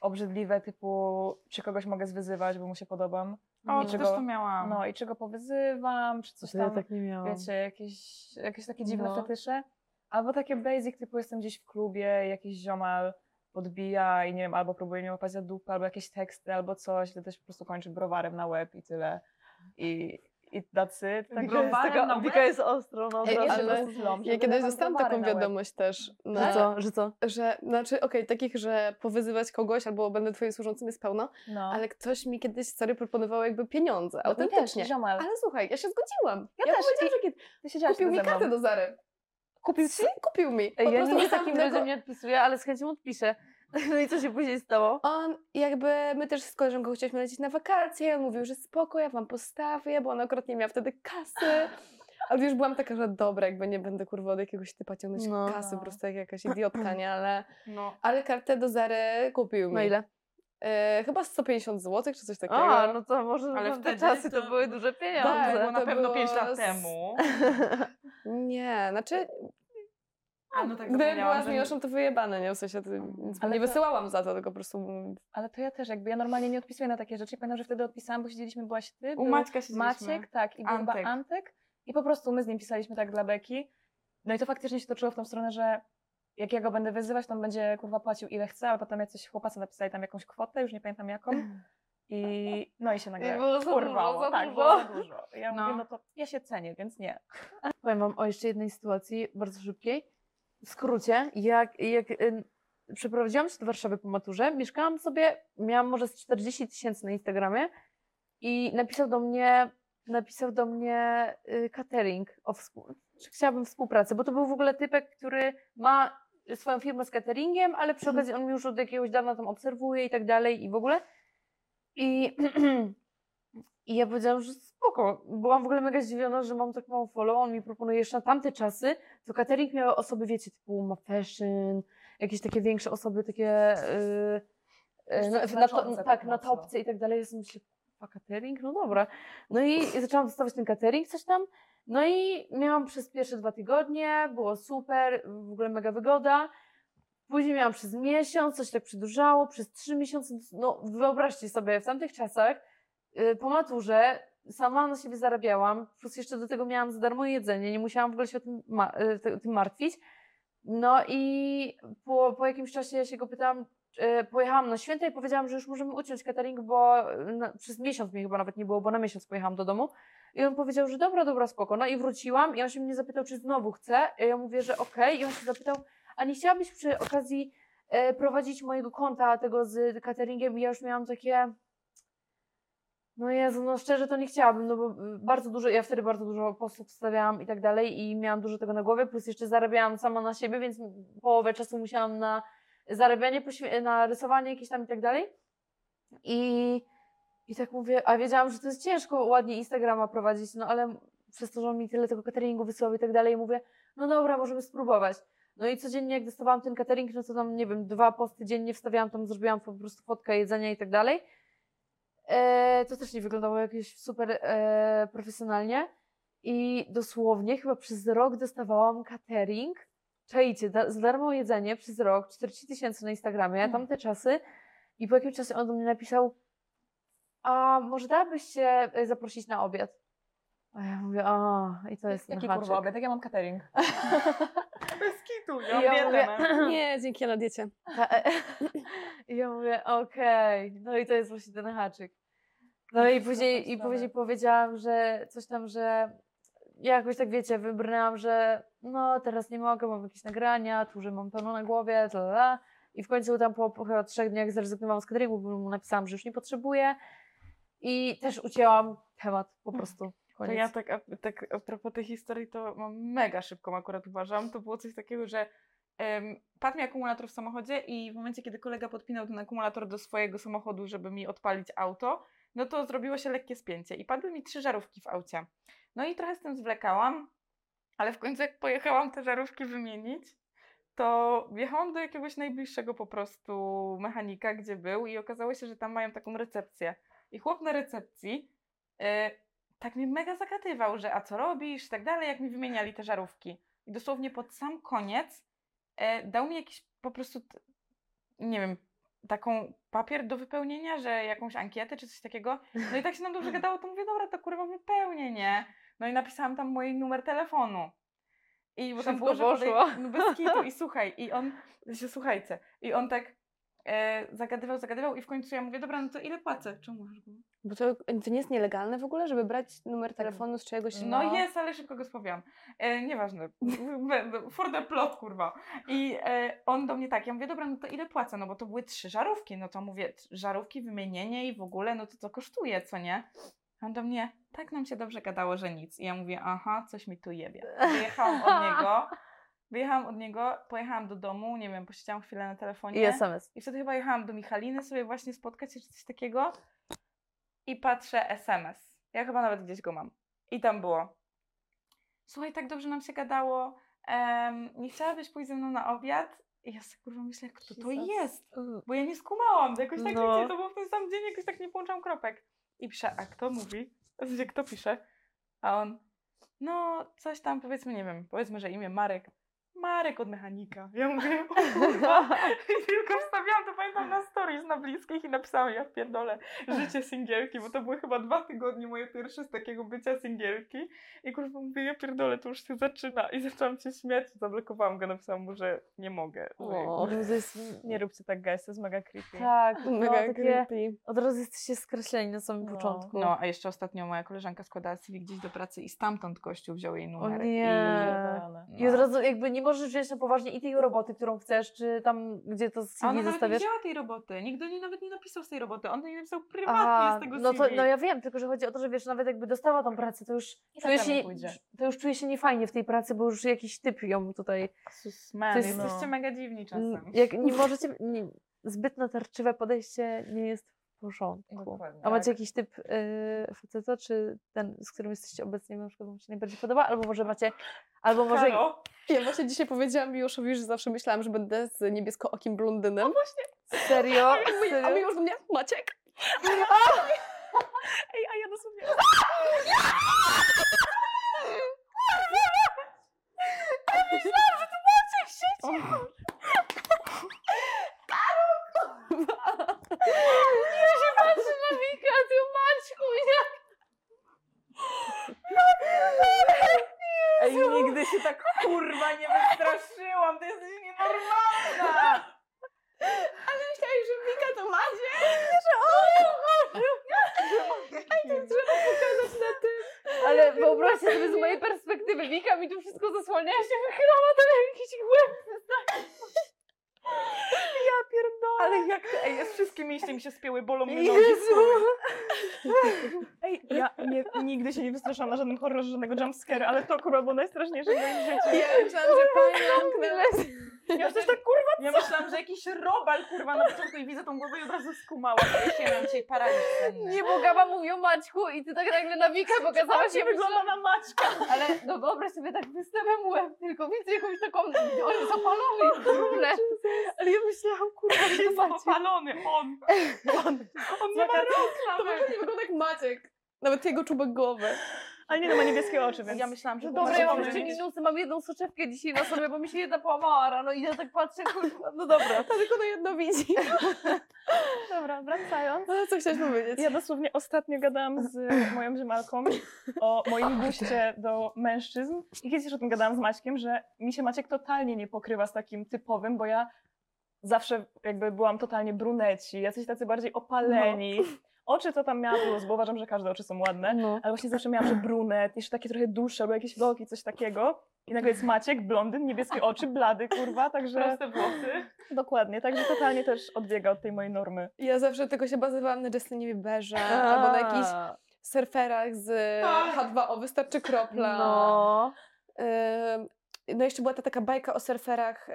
obrzydliwe, typu czy kogoś mogę zwyzywać, bo mu się podobam. O, I czego- też to miałam. No i czego powyzywam, czy coś To ja tam, tak nie miałam. wiecie, jakieś, jakieś takie dziwne No. fetysze. Albo takie basic, typu jestem gdzieś w klubie, jakiś ziomal podbija i nie wiem, albo próbuje mnie łapać za dupę, albo jakieś teksty, albo coś, to też po prostu kończy browarem na łeb i tyle. I, i that's it. Jest, browarem na taka? Wika jest ostro, no Ej, razu. ale- zlom, Ja kiedyś dostałam taką wiadomość też. Że Na, co, że co? Że, znaczy, okej, takich, że powyzywać kogoś albo będę twoim służącym jest pełno, No. ale ktoś mi kiedyś, sorry, proponował jakby pieniądze, No, autentycznie. Też. Ale słuchaj, ja się zgodziłam. Ja ja też. powiedziałam, że kiedy kupił mi kartę do Zary. Kupił ci? Kupił mi. Po ja prostu nie dostałam takim ludziom nie odpisuję, ale z chęcią odpiszę. No i co się później stało? On jakby, my też z koleżanką chcieliśmy lecieć na wakacje, on mówił, że spoko, ja wam postawię, bo on akurat nie miał wtedy kasy. Ale już byłam taka, że dobra, jakby nie będę kurwa od jakiegoś typa ciągnąć No. kasy, po prostu jak jakaś idiotka, nie? Ale, No. ale kartę do Zary kupił mi. No ile? E, chyba 150 zł czy coś takiego. A, no to może Ale ale te wtedy czasy to, to- były duże To pieniądze. było na to pewno było 5 lat z- temu. Nie, znaczy A no tak gdybym była z że- Miłoszem, to wyjebane, nie? W sensie, to, nic Ale nie to- wysyłałam za to, tylko po prostu... Ale to ja też, jakby ja normalnie nie odpisuję na takie rzeczy. Pamiętam, że wtedy odpisałam, bo siedzieliśmy, byłaś ty, U był Maćka siedzieliśmy. Maciek, tak, i był chyba Antek. Antek. I po prostu my z nim pisaliśmy tak dla Beki. No i to faktycznie się toczyło w tą stronę, że jak ja go będę wyzywać, to on będzie kurwa płacił ile chce, ale potem jacyś chłopacy napisali tam jakąś kwotę, już nie pamiętam jaką. I no i się nagle I było za urwało. dużo, za tak, dużo. było za dużo. Ja No. mówię, no to ja się cenię, więc nie. Powiem wam o jeszcze jednej sytuacji, bardzo szybkiej. W skrócie, jak, jak y, przeprowadziłam się do Warszawy po maturze, mieszkałam sobie, miałam może z 40 tysięcy na Instagramie i napisał do mnie, napisał do mnie y, catering o współ, czy chciałabym współpracę, bo to był w ogóle typek, który ma swoją firmę z cateringiem, ale przy okazji on mnie już od jakiegoś dawna tam obserwuje i tak dalej i w ogóle. I, I ja powiedziałam, że spoko. Byłam w ogóle mega zdziwiona, że mam tak mało follow. On mi proponuje jeszcze na tamte czasy, to catering miały osoby, wiecie, typu Ma Fashion, jakieś takie większe osoby, takie yy, yy, na, na, to, tak, tak na mocno. topce i tak dalej. Ja sobie myślę, a catering? No dobra. No i zaczęłam dostawać ten catering, coś tam. No i miałam przez pierwsze dwa tygodnie, było super, w ogóle mega wygoda. Później miałam przez miesiąc, coś tak przedłużało, przez trzy miesiące. No wyobraźcie sobie, w tamtych czasach po maturze sama na siebie zarabiałam, plus jeszcze do tego miałam za darmo jedzenie, nie musiałam w ogóle się o tym, ma- y, te- tym martwić. No i po, po jakimś czasie ja się go pytałam, y, pojechałam na święta i powiedziałam, że już możemy uciąć catering, bo y, na, przez miesiąc mnie chyba nawet nie było, bo na miesiąc pojechałam do domu. I on powiedział, że dobra, dobra, spoko. No i wróciłam i on się mnie zapytał, czy znowu chce. I ja mówię, że okej. I on się zapytał, a nie chciałabyś przy okazji prowadzić mojego konta tego z cateringiem? I ja już miałam takie, no Jezu, no szczerze to nie chciałabym, no bo y, bardzo dużo, ja wtedy bardzo dużo postów wstawiałam i tak dalej i miałam dużo tego na głowie, plus jeszcze zarabiałam sama na siebie, więc połowę czasu musiałam na zarabianie, na rysowanie jakieś tam i tak dalej. I, I tak mówię, a wiedziałam, że to jest ciężko ładnie Instagrama prowadzić, no ale przez to, że on mi tyle tego cateringu wysyłał i tak dalej, mówię, no dobra, możemy spróbować. No i codziennie jak dostawałam ten catering, no to tam, nie wiem, dwa posty dziennie wstawiałam, tam zrobiłam po prostu fotkę jedzenia i tak dalej. E, to też nie wyglądało jakieś super e, profesjonalnie. I dosłownie chyba przez rok dostawałam catering. Czajcie, da, za darmo jedzenie przez rok, 40 tysięcy na Instagramie, tamte czasy. I po jakimś czasie on do mnie napisał, a może dałabyś się e, zaprosić na obiad? A ja mówię, a i to jest Jaki kurwa obiad, jak ja mam catering. Bez kitu, ja ja mówię. Nie, dzięki, na diecie. I ja mówię, okej, no i to jest właśnie ten haczyk. No i później, i później powiedziałam, że coś tam, że ja jakoś tak wiecie, wybrnęłam, że no teraz nie mogę, mam jakieś nagrania, tu, że mam pełno na głowie, ta, ta. I w końcu tam po, po chyba trzech dniach zrezygnowałam z cateringu, bo mu napisałam, że już nie potrzebuję. I też ucięłam temat po prostu. To Koniec. ja tak, a, tak a propos tej historii, to mam mega szybką akurat uważam. To było coś takiego, że um, padł mi akumulator w samochodzie i w momencie, kiedy kolega podpinał ten akumulator do swojego samochodu, żeby mi odpalić auto, no to zrobiło się lekkie spięcie i padły mi trzy żarówki w aucie. No i trochę z tym zwlekałam, ale w końcu jak pojechałam te żarówki wymienić, to wjechałam do jakiegoś najbliższego po prostu mechanika, gdzie był i okazało się, że tam mają taką recepcję. I chłop na recepcji e, tak mnie mega zagadywał, że a co robisz i tak dalej, jak mi wymieniali te żarówki. I dosłownie pod sam koniec e, dał mi jakiś po prostu, nie wiem, taką papier do wypełnienia, że jakąś ankietę czy coś takiego. No i tak się nam dobrze gadało, to mówię, dobra, to kurwa wypełnię, nie? No i napisałam tam mój numer telefonu. I bo tam było, że podej- no bez kitu i słuchaj, i on, się słuchajcie, i on tak zagadywał, zagadywał i w końcu ja mówię, dobra, no to ile płacę? Czemu masz go? Bo to, to nie jest nielegalne w ogóle, żeby brać numer telefonu z czegoś. No, jest, ale szybko go spowiałam. E, nieważne. For the plot, kurwa. I e, on do mnie tak, ja mówię, dobra, no to ile płacę? No bo to były trzy żarówki. No to mówię, żarówki, wymienienie i w ogóle, no to co kosztuje, co nie? A on do mnie, tak nam się dobrze gadało, że nic. I ja mówię, aha, coś mi tu jebie. Wyjechałam od niego, wyjechałam od niego, pojechałam do domu, nie wiem, posiedziałam chwilę na telefonie. I SMS. I wtedy chyba jechałam do Michaliny sobie właśnie spotkać się czy coś takiego i patrzę SMS. Ja chyba nawet gdzieś go mam. I tam było. Słuchaj, tak dobrze nam się gadało. em, nie chciałabyś pójść ze mną na obiad? I ja sobie kurwa myślę, kto to jest? Bo ja nie skumałam. Jakoś tak No. wiecie, to było w ten sam dzień, jakoś tak nie połączam kropek. I piszę, a kto mówi? W sensie, kto pisze? A on, no coś tam powiedzmy, nie wiem, powiedzmy, że imię Marek. Marek od mechanika. Ja mówię, o kurwa. I tylko wstawiałam to pamiętam na stories na bliskich i napisałam, ja pierdolę, życie singielki, bo to były chyba dwa tygodnie moje pierwsze z takiego bycia singielki. I kurwa mówię, ja pierdolę, to już się zaczyna. I zaczęłam się śmiać, zablokowałam go, napisałam mu, że nie mogę. że O, jest... Nie róbcie tak, guys, to jest mega creepy. Tak, no, Mega takie... creepy. Od razu jesteście skreśleni na samym No. początku. No, a jeszcze ostatnio moja koleżanka składała CV gdzieś do pracy i stamtąd kościół wziął jej numer. nie. I, I od no. razu jakby nie możesz wziąć na poważnie i tej roboty, którą chcesz, czy tam, gdzie to A ona CV nawet nie zostawiasz. wzięła tej roboty. Nikt do niej nawet nie napisał z tej roboty. On do niej napisał prywatnie z tego no to CV. no ja wiem, tylko że chodzi o to, że wiesz, nawet jakby dostała tą pracę, to już I czuje tak się, pójdzie. to już czuje się niefajnie w tej pracy, bo już jakiś typ ją tutaj. Man, To jest- jesteście mega dziwni czasem. Jak nie możecie, nie, zbyt natarczywe podejście nie jest porządku. Dokładnie. A macie Tak. jakiś typ yy, faceta, czy ten, z którym jesteście obecnie, na przykład wam się najbardziej podoba? Albo może macie, albo może... Halo? Ja właśnie dzisiaj powiedziałam Miłoszowi, że zawsze myślałam, że będę z niebieskookim blondynem. Serio? A mi- A Serio? Miłosz do mnie, Maciek? Ej, a ja dosłownie... Ja się patrzę na Wika, ty Maćku, jak... Ej, nigdy się tak kurwa nie wystraszyłam. Ty jesteś nienormalna. Ale myślałam, że Wika to Maciek. Pokazać na tym. Ale wyobraźcie sobie z mojej perspektywy, Wika mi tu wszystko zasłania, ja się wychylam, a tam jakiś głęb. Ja pierdolę. Ale jak ty, ej, z wszystkie mięśnie mi się spięły, bolą mnie nogi. Jezu! Ej, ja nie, nigdy się nie wystraszyłam na żadnym horrorze, żadnego jumpscare, ale to kurwa było najstraszniejsze w moim życiu. Ja myślałam, że pająk. Ja też tak kurwa Ja myślałam, że jakiś robal kurwa na początku i widzę tą głowę i od razu skumałam. Ja się miałam dzisiaj paraliż senny. Nie, bo Gaba mówi o Maćku i ty tak nagle na Wika pokazałaś się wygląda na Maćka. Ale no wyobraź sobie tak wystawiam łeb, tylko widzę jakąś taką, on jest opalony, brunę. Ale ja myślałam, kurwa, że Jest opalony, on. On, on nie ma rąk To nie wygląda jak Maciek. Nawet jego czubek głowy. Ale nie, no ma niebieskie oczy, więc... Ja myślałam, że Dobra, Maciek ja mam jeszcze minusy, mam jedną soczewkę dzisiaj na sobie, bo mi się jedna połamała rano i ja tak patrzę, kurwa, no dobra. Ta tylko na jedno widzi. Dobra, wracając. Ale co chciałaś powiedzieć? Ja dosłownie ostatnio gadałam z moją ziemalką o moim guście do mężczyzn i kiedyś już o tym gadałam z Maćkiem, że mi się Maciek totalnie nie pokrywa z takim typowym, bo ja zawsze jakby byłam totalnie bruneci, jacyś tacy bardziej opaleni. Oczy to tam miałam plus, bo uważam, że każde oczy są ładne, No. ale właśnie zawsze miałam, że brunet, jeszcze takie trochę dłuższe, albo jakieś loki, coś takiego. I nagle jest Maciek, blondyn, niebieskie oczy, blady, kurwa, także... Proste włosy. Dokładnie, także totalnie też odbiega od tej mojej normy. Ja zawsze tylko się bazowałam na Justinie Bieberze albo na jakichś surferach z H2O, wystarczy kropla. No. No jeszcze była ta taka bajka o surferach,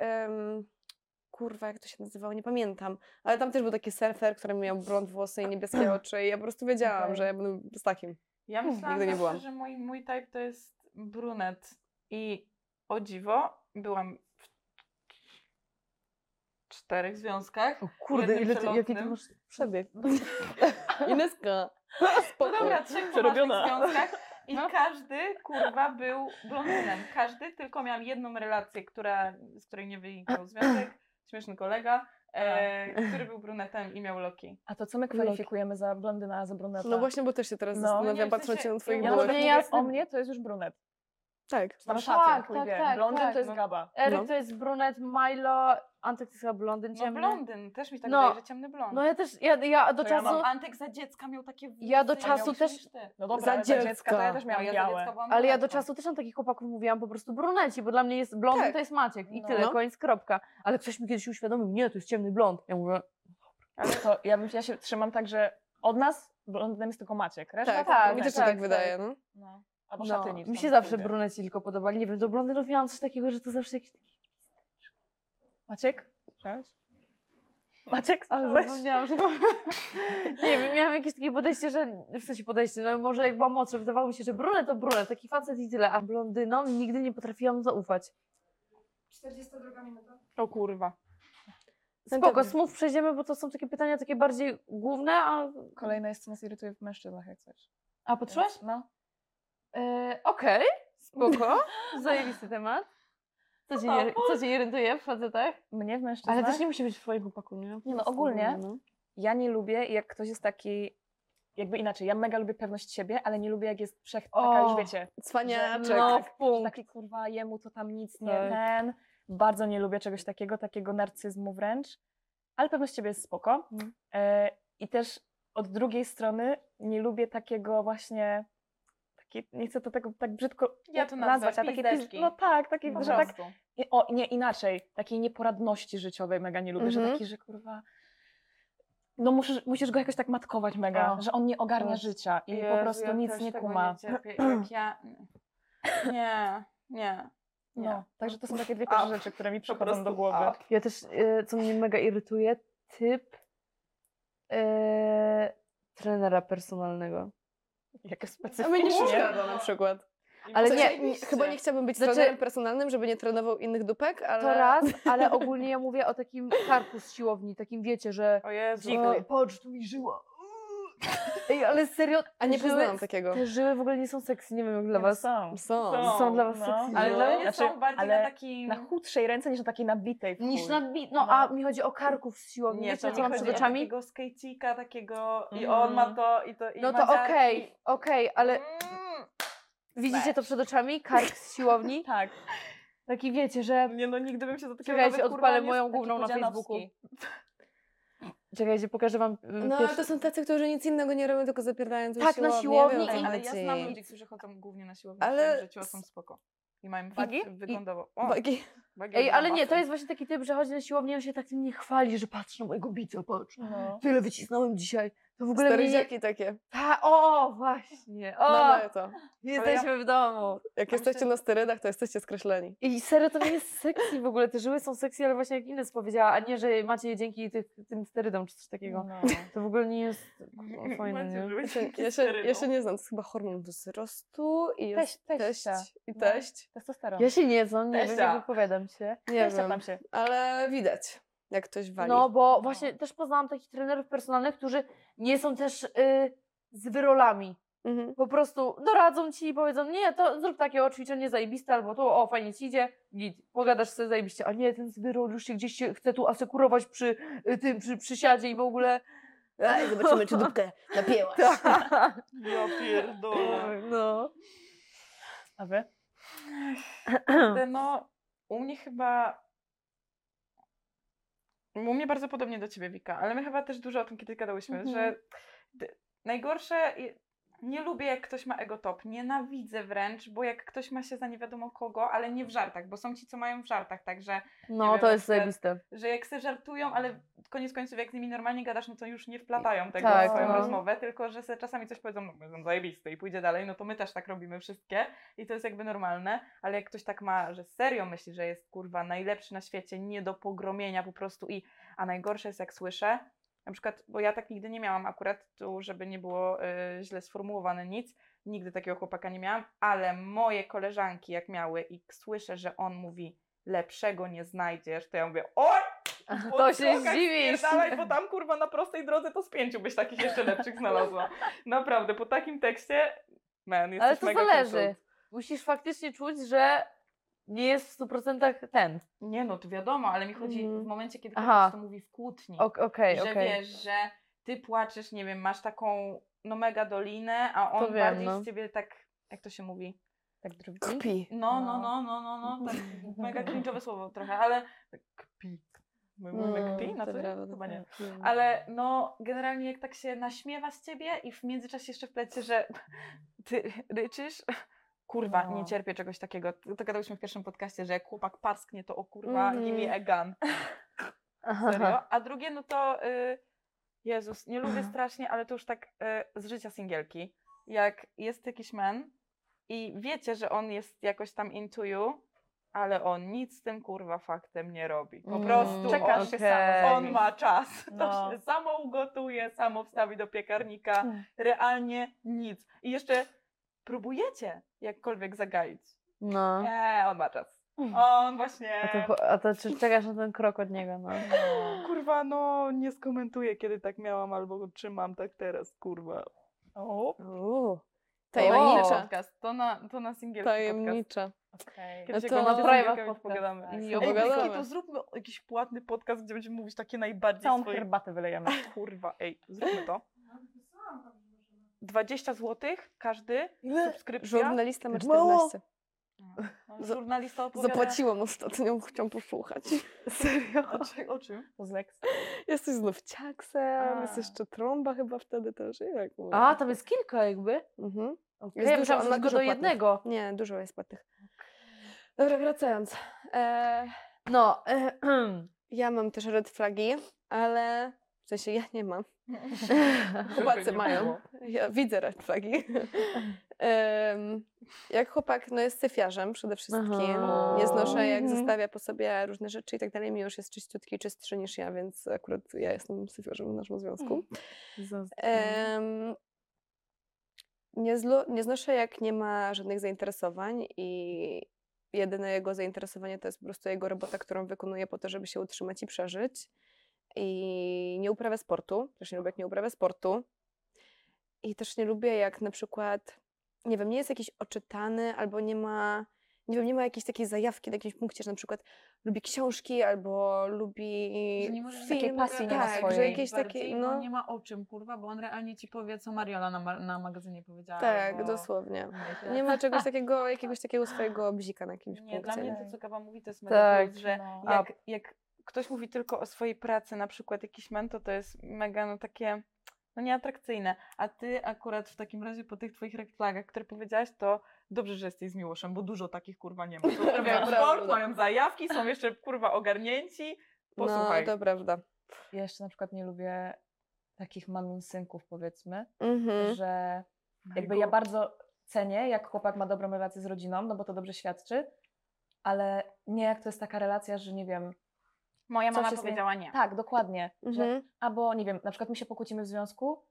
kurwa, jak to się nazywało, nie pamiętam, ale tam też był taki surfer, który miał blond włosy i niebieskie oczy i ja po prostu wiedziałam, Okej. że ja będę z takim. Ja myślałam Nigdy nie byłam. że mój, mój type to jest brunet. I o dziwo, byłam w czterech związkach. O kurde, ile ty, jaki ty masz przebieg. Ineska, No spoko. dobra, trzech Przerobiona. związkach. I No. każdy, kurwa, był blondynem. Każdy, tylko miałam jedną relację, która, z której nie wynikał związek. Śmieszny kolega, e, który był brunetem i miał loki. A to co my kwalifikujemy za blondyna, a za bruneta? No właśnie, bo też się teraz No. zastanawiam, patrząc się na twoich ja przykład Nie, o mnie, to jest już brunet. Tak. Tam No szacun, tak, tak, tak, Blondyn tak, to jest no. gaba. Eryk No. to jest brunet, Milo, Antek to jest chyba blondyn No ciemny. blondyn, też mi tak No. wydaje, że ciemny blond. No ja też, ja, ja do To ja czasu... mam Antek za dziecka miał takie. Ja do czasu też-. No dobra, Za dziecka dziecka. to ja też No, miałam ja za białe. Ale ja do czasu też mam takich chłopaków mówiłam po prostu bruneci, bo dla mnie jest blondyn Tak. to jest Maciek i No. tyle, No. koniec, kropka. Ale ktoś mi kiedyś uświadomił, nie, to jest ciemny blond. Ja mówię, Ale to ja, bym, ja się trzymam tak, że od nas blondynem jest tylko Maciek. Reszta Tak, to tak, mi brunet. też tak, tak tak. wydaje. No. No. Albo no, szatyni. mi się zawsze bruneci tylko podobali. Nie wiem, do blondynów miałam coś takiego, że to zawsze jakiś... Maciek? Cześć. Maciek? Ale słyszałeś? zapomniałam, że... nie wiem, miałam jakieś takie podejście, że... W sensie podejście, no może jak byłam młodsza, wydawało mi się, że brunet to brunet, taki facet i tyle, a blondynom nigdy nie potrafiłam zaufać. 42 minuta. O kurwa. Spoko, smów przejdziemy, bo to są takie pytania takie bardziej główne, a... Kolejna jest, co nas irytuje w mężczyznach, jak coś. A patrzyłaś? No. E, Okej, spoko, zajebisty temat. Co cię, co cię irytuje w facetach? Mnie w mężczyznach? Ale też nie musi być w twoim chłopaku, nie? Nie no, ogólnie. No. Ja nie lubię, jak ktoś jest taki, jakby inaczej, ja mega lubię pewność siebie, ale nie lubię, jak jest wszech, taka już wiecie, Cwaniaczek. No, w punkt. że taki kurwa, jemu to tam nic nie Tak. ten. Bardzo nie lubię czegoś takiego, takiego narcyzmu wręcz, ale pewność siebie jest spoko. Mhm. E, I też od drugiej strony nie lubię takiego właśnie, takie, nie chcę to tego tak brzydko Ja to nazwać, nazwać, ale takie, no tak, takie, Po że tak prostu. O, nie, inaczej. Takiej nieporadności życiowej mega nie lubię, że Mhm. taki, że kurwa... No musisz, musisz go jakoś tak matkować mega, O. że on nie ogarnia życia i po Jezu, prostu ja nic nie kuma. Nie, cierpię. Jak ja... Nie, nie. nie. No, także to są takie dwie pierwsze rzeczy, które mi przychodzą do głowy. a. Ja też, e, co mnie mega irytuje, typ e, trenera personalnego. Jak A mnie nie przeszkadza na przykład. Ale nie- nie, chyba nie chciałabym być Znaczy- trenerem personalnym, żeby nie trenował innych dupek, ale... To raz, ale ogólnie ja mówię o takim karku z siłowni, takim wiecie, że O Jezu. o, patrz, tu mi żyła. Ej, ale serio, A nie poznałam takiego. Te żyły w ogóle nie są sexy, nie wiem jak dla was. Są. Są. Są. Są dla was No. sexy. Ale dla mnie Znaczy, są bardziej ale na takim... Na chudszej ręce niż na takiej nabitej. Niż chuj. na bi- no, No. a mi chodzi o karków z siłowni, Nie, wiecie to co mam chodzi przed o oczami? takiego skejcika, takiego i Mhm. on ma to i to i No to okej, okej, ale Mm. widzicie to przed oczami? Kark z siłowni? Tak. Taki wiecie, że... Nie no, nigdy bym się do takiego Czekajcie, nawet, kurwa, odpalę nie- moją główną na. Facebooku. Czekajcie, pokażę wam y, No ale to są tacy, którzy nic innego nie robią, tylko zapierdają tę Tak, na siłowni wiem, Ale ja chodzi. znam ludzi, którzy chodzą głównie na siłownię, Ale- ale... że ciła są spoko. I mają Wagi? fakt wyglądowo. O, Wagi. wagi Ej, ale nie, to jest właśnie taki typ, że chodzi na siłownię i on się tak tym nie chwali, że patrz na mojego bica, patrz. No. Tyle wycisnąłem dzisiaj. To w ogóle nie... Takie. Ta, o, właśnie. O, No mają to. jesteśmy w domu. Jak jesteście na sterydach, to jesteście skreśleni. I serio, to nie jest sexy w ogóle. Te żyły są sexy, ale właśnie jak Ines powiedziała, a nie, że macie je dzięki tych, tym sterydom czy coś takiego. No. To w ogóle nie jest kurwa, fajne, Macie nie? Ja się, dzięki ja, się, ja się nie znam, to jest chyba hormon wzrostu i jest Teść- teść, teścia. i No. teść. Testosteron. Ja się nie znam, nie wiem, nie wypowiadam się. Nie Teścia wiem, tam się. ale widać, jak ktoś wali. No, bo właśnie też poznałam takich trenerów personalnych, którzy nie są też y, z wyrolami. Mhm. Po prostu doradzą ci i powiedzą, nie, to zrób takie ćwiczenie zajebiste, albo tu, o, fajnie ci idzie, git, pogadasz sobie zajebiście, a nie, ten z wyrol już się gdzieś się chce tu asekurować przy y, tym, przy przysiadzie i w ogóle... Ej, zobaczymy, czy dupkę napięłaś. Tak. Ja pierdolę. No. A wy? No, u mnie chyba... U mnie bardzo podobnie do ciebie, Wika, ale my chyba też dużo o tym kiedyś gadałyśmy, Mhm. że d- najgorsze... Nie lubię, jak ktoś ma ego top. Nienawidzę wręcz, bo jak ktoś ma się za nie wiadomo kogo, ale nie w żartach, bo są ci, co mają w żartach, także No, wiem, to jest zajebiste. że jak se żartują, ale koniec końców jak z nimi normalnie gadasz, no to już nie wplatają tego Tak, w swoją no. rozmowę, tylko że se czasami coś powiedzą, no będą zajebiste i pójdzie dalej, no to my też tak robimy wszystkie i to jest jakby normalne, ale jak ktoś tak ma, że serio myśli, że jest kurwa najlepszy na świecie, nie do pogromienia po prostu i, a najgorsze jest jak słyszę, na przykład, bo ja tak nigdy nie miałam akurat, tu żeby nie było y, źle sformułowane nic, nigdy takiego chłopaka nie miałam, ale moje koleżanki jak miały i słyszę, że on mówi lepszego nie znajdziesz, to ja mówię, oj! To się zdziwisz. spierdalaj, bo tam kurwa na prostej drodze to z pięciu byś takich jeszcze lepszych znalazła. Naprawdę, po takim tekście, man, jesteś Ale to mega zależy. Musisz faktycznie czuć, że nie jest w 100% ten. Nie no, to wiadomo, ale mi chodzi Mhm. w momencie, kiedy Aha. ktoś to mówi w kłótni. Ok- Okej, że okej. wiesz, że ty płaczesz, nie wiem, masz taką no mega dolinę, a on To wiem, bardziej no. z ciebie tak, jak to się mówi? Tak drugi? Kpi. No, No. no, no, no, no, no, tak mega cringe'owe słowo trochę, ale tak kpi. My mówimy Mm, kpi na to co? prawda, Chyba nie. tak. Ale no, generalnie jak tak się naśmiewa z ciebie i w międzyczasie jeszcze wplecie, że ty ryczysz, kurwa, No. nie cierpię czegoś takiego. To gadałyśmy w pierwszym podcaście, że jak chłopak parsknie, to o kurwa, Mhm. give me a gun. Serio. A drugie, no to y, Jezus, nie lubię strasznie, ale to już tak y, z życia singielki. Jak jest jakiś man i wiecie, że on jest jakoś tam into you, ale on nic z tym kurwa faktem nie robi. Po Mm, prostu Czekasz on, się samo. on ma czas. To No. się samo ugotuje, samo wstawi do piekarnika. Mm. Realnie nic. I jeszcze próbujecie jakkolwiek zagaić. No. Nie, on ma czas. On właśnie. A to, a to czy czekasz na ten krok od niego, no. Kurwa, no nie skomentuję, kiedy tak miałam, albo czy mam tak teraz, kurwa. O, Uuu, Tajemnicza. podcast. To na, to na singielski podcast. Tajemnicza. Okej. Kiedyś No to- Na podcast. pogadamy. Ej, I opowiadamy. to zróbmy jakiś płatny podcast, gdzie będziemy mówić takie najbardziej Całą swoje... herbatę wylejemy. Kurwa, ej, zróbmy to. 20 zł każdy, subskrypcja. Żurnalista ma Mało. 14. No, Żurnalista opowiada... Zapłaciłam ostatnio, chciałam posłuchać. Serio? O, czy, o czym? To z Lex. Jesteś znów ciaksem, A. jest jeszcze trąba chyba wtedy też. Jak A, tam jest kilka jakby. Mhm. Okay. Jest Ja dużo, myślałam, tylko do płatnych. jednego. Nie, dużo jest płatnych. Dobra, wracając. E, No, ja mam też red flagi, ale w sensie ja nie mam. Chłopacy mają. Ja widzę red flagi. Jak chłopak no jest syfiarzem przede wszystkim. Aha. Nie znoszę jak zostawia po sobie różne rzeczy i tak dalej. Mi już jest czyściutki, czystszy niż ja, więc akurat ja jestem syfiarzem w naszym związku. Em, nie, zlo, nie znoszę, jak nie ma żadnych zainteresowań i jedyne jego zainteresowanie to jest po prostu jego robota, którą wykonuje po to, żeby się utrzymać i przeżyć. I nie uprawia sportu, też nie lubię, jak nie uprawia sportu. I też nie lubię, jak na przykład, nie wiem, nie jest jakiś oczytany albo nie ma, nie wiem, nie ma jakiejś takiej zajawki na jakimś punkcie, że na przykład lubi książki albo lubi Że nie film. takiej pasji nie ma tak, że jakieś bardziej, takie, bo no, nie ma o czym, kurwa, bo on realnie ci powie, co Mariola na, ma- na magazynie powiedziała. tak, albo... dosłownie. Wiecie. Nie ma czegoś takiego, jakiegoś takiego swojego bzika na jakimś Nie, dla punkcie. mnie nie? to, co Kawa mówi, to jest mega Tak, plus, że no. jak, jak ktoś mówi tylko o swojej pracy, na przykład jakiś mentor, to jest mega no takie no nieatrakcyjne. A ty akurat w takim razie po tych twoich red flagach, które powiedziałaś, to dobrze, że jesteś z Miłoszem, bo dużo takich kurwa nie ma. Prawda. sport, mają zajawki, są jeszcze kurwa ogarnięci. No, Posłuchaj. to prawda. Ja jeszcze na przykład nie lubię takich mamin synków, powiedzmy, Mhm. że No jakby ja bardzo cenię, jak chłopak ma dobrą relację z rodziną, no bo to dobrze świadczy, ale nie jak to jest taka relacja, że nie wiem, Moja mama nie- powiedziała nie. tak, dokładnie, że Mhm. albo nie wiem, na przykład my się pokłócimy w związku,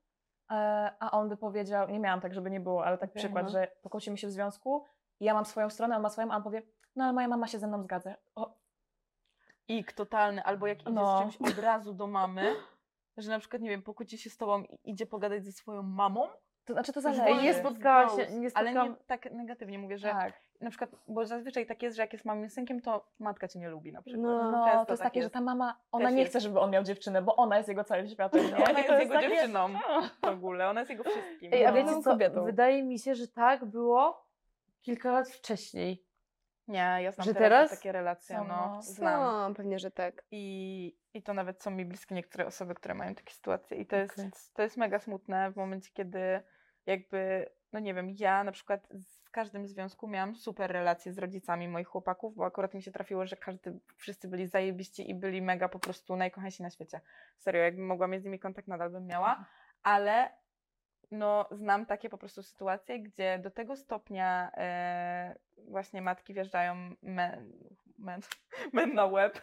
e, a on by powiedział, nie miałam tak, żeby nie było, ale tak Okej, przykład, no. że pokłócimy się w związku i ja mam swoją stronę, on ma swoją, a on powie, no ale moja mama się ze mną zgadza. O, Ik totalny, albo jak idzie No. z czymś od razu do mamy, że na przykład, nie wiem, pokłóci się z tobą i idzie pogadać ze swoją mamą, to znaczy to Już zależy. wolno nie jest spotkała się- nie ale spotkałam- nie tak negatywnie mówię, że Tak. Na przykład, bo zazwyczaj tak jest, że jak jest mamim synkiem, to matka cię nie lubi na przykład. No, No, to jest tak takie, że ta mama, ona Też nie jest. chce, żeby on miał dziewczynę, bo ona jest jego całym światem, nie? Ona jest to jego takie- dziewczyną w ogóle, ona jest jego wszystkim. Ej, a No. wiecie No, co? kobietą. Wydaje mi się, że tak było kilka lat wcześniej. Nie, ja znam Że teraz, teraz? takie relacje, no, no. znam. Są, pewnie, że tak. I, I to nawet są mi bliskie niektóre osoby, które mają takie sytuacje. I to jest, Okej. to jest mega smutne w momencie, kiedy jakby, no nie wiem, ja na przykład każdym związku miałam super relacje z rodzicami moich chłopaków, bo akurat mi się trafiło, że każdy, wszyscy byli zajebiści i byli mega po prostu najkochańsi na świecie. Serio, jakbym mogła mieć z nimi kontakt, nadal bym miała, ale no, znam takie po prostu sytuacje, gdzie do tego stopnia e, właśnie matki wjeżdżają men, men, men na łeb,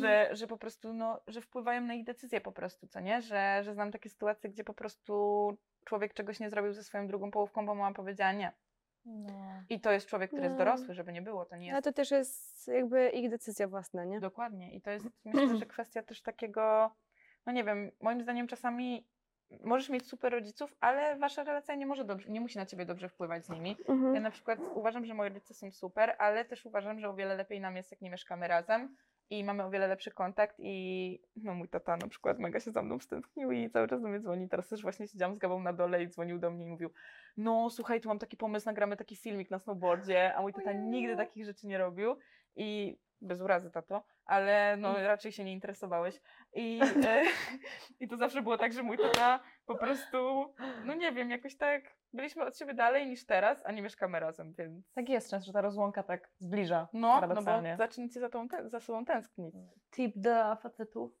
że, że po prostu, no, że wpływają na ich decyzje po prostu, co nie? Że, że znam takie sytuacje, gdzie po prostu człowiek czegoś nie zrobił ze swoją drugą połówką, bo mama powiedziała nie. No. I to jest człowiek, który jest No. dorosły, żeby nie było, to nie Ale jest to też jest jakby ich decyzja własna, nie? Dokładnie. I to jest myślę, że kwestia też takiego, no nie wiem, moim zdaniem czasami możesz mieć super rodziców, ale wasza relacja nie może dobrze, nie musi na ciebie dobrze wpływać z nimi. Ja Mhm. na przykład uważam, że moi rodzice są super, ale też uważam, że o wiele lepiej nam jest, jak nie mieszkamy razem i mamy o wiele lepszy kontakt i no mój tata na przykład mega się za mną stęsknił i cały czas do mnie dzwoni. Teraz też właśnie siedziałam z Gabą na dole i dzwonił do mnie i mówił no słuchaj, tu mam taki pomysł, nagramy taki filmik na snowboardzie, a mój tata nigdy takich rzeczy nie robił i bez urazy, tato, ale no raczej się nie interesowałeś. I, e, I to zawsze było tak, że mój tata po prostu, no nie wiem, jakoś tak byliśmy od siebie dalej niż teraz, a nie mieszkamy razem, więc... Tak jest często, że ta rozłąka tak zbliża No, no bo paradoksalnie. zaczniecie za, tą za sobą tęsknić. Tip dla facetów,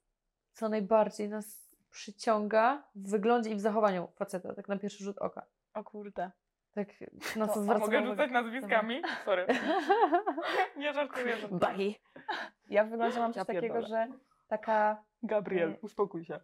co najbardziej nas przyciąga w wyglądzie i w zachowaniu faceta, tak na pierwszy rzut oka. O kurde. Tak na To- co zwracam mogę uwagę. rzucać nazwiskami? Sorry. Nie żartuję. Bagi. Ja w wyglądzie mam Ja coś takiego, że taka, Gabriel, Mm. uspokój się.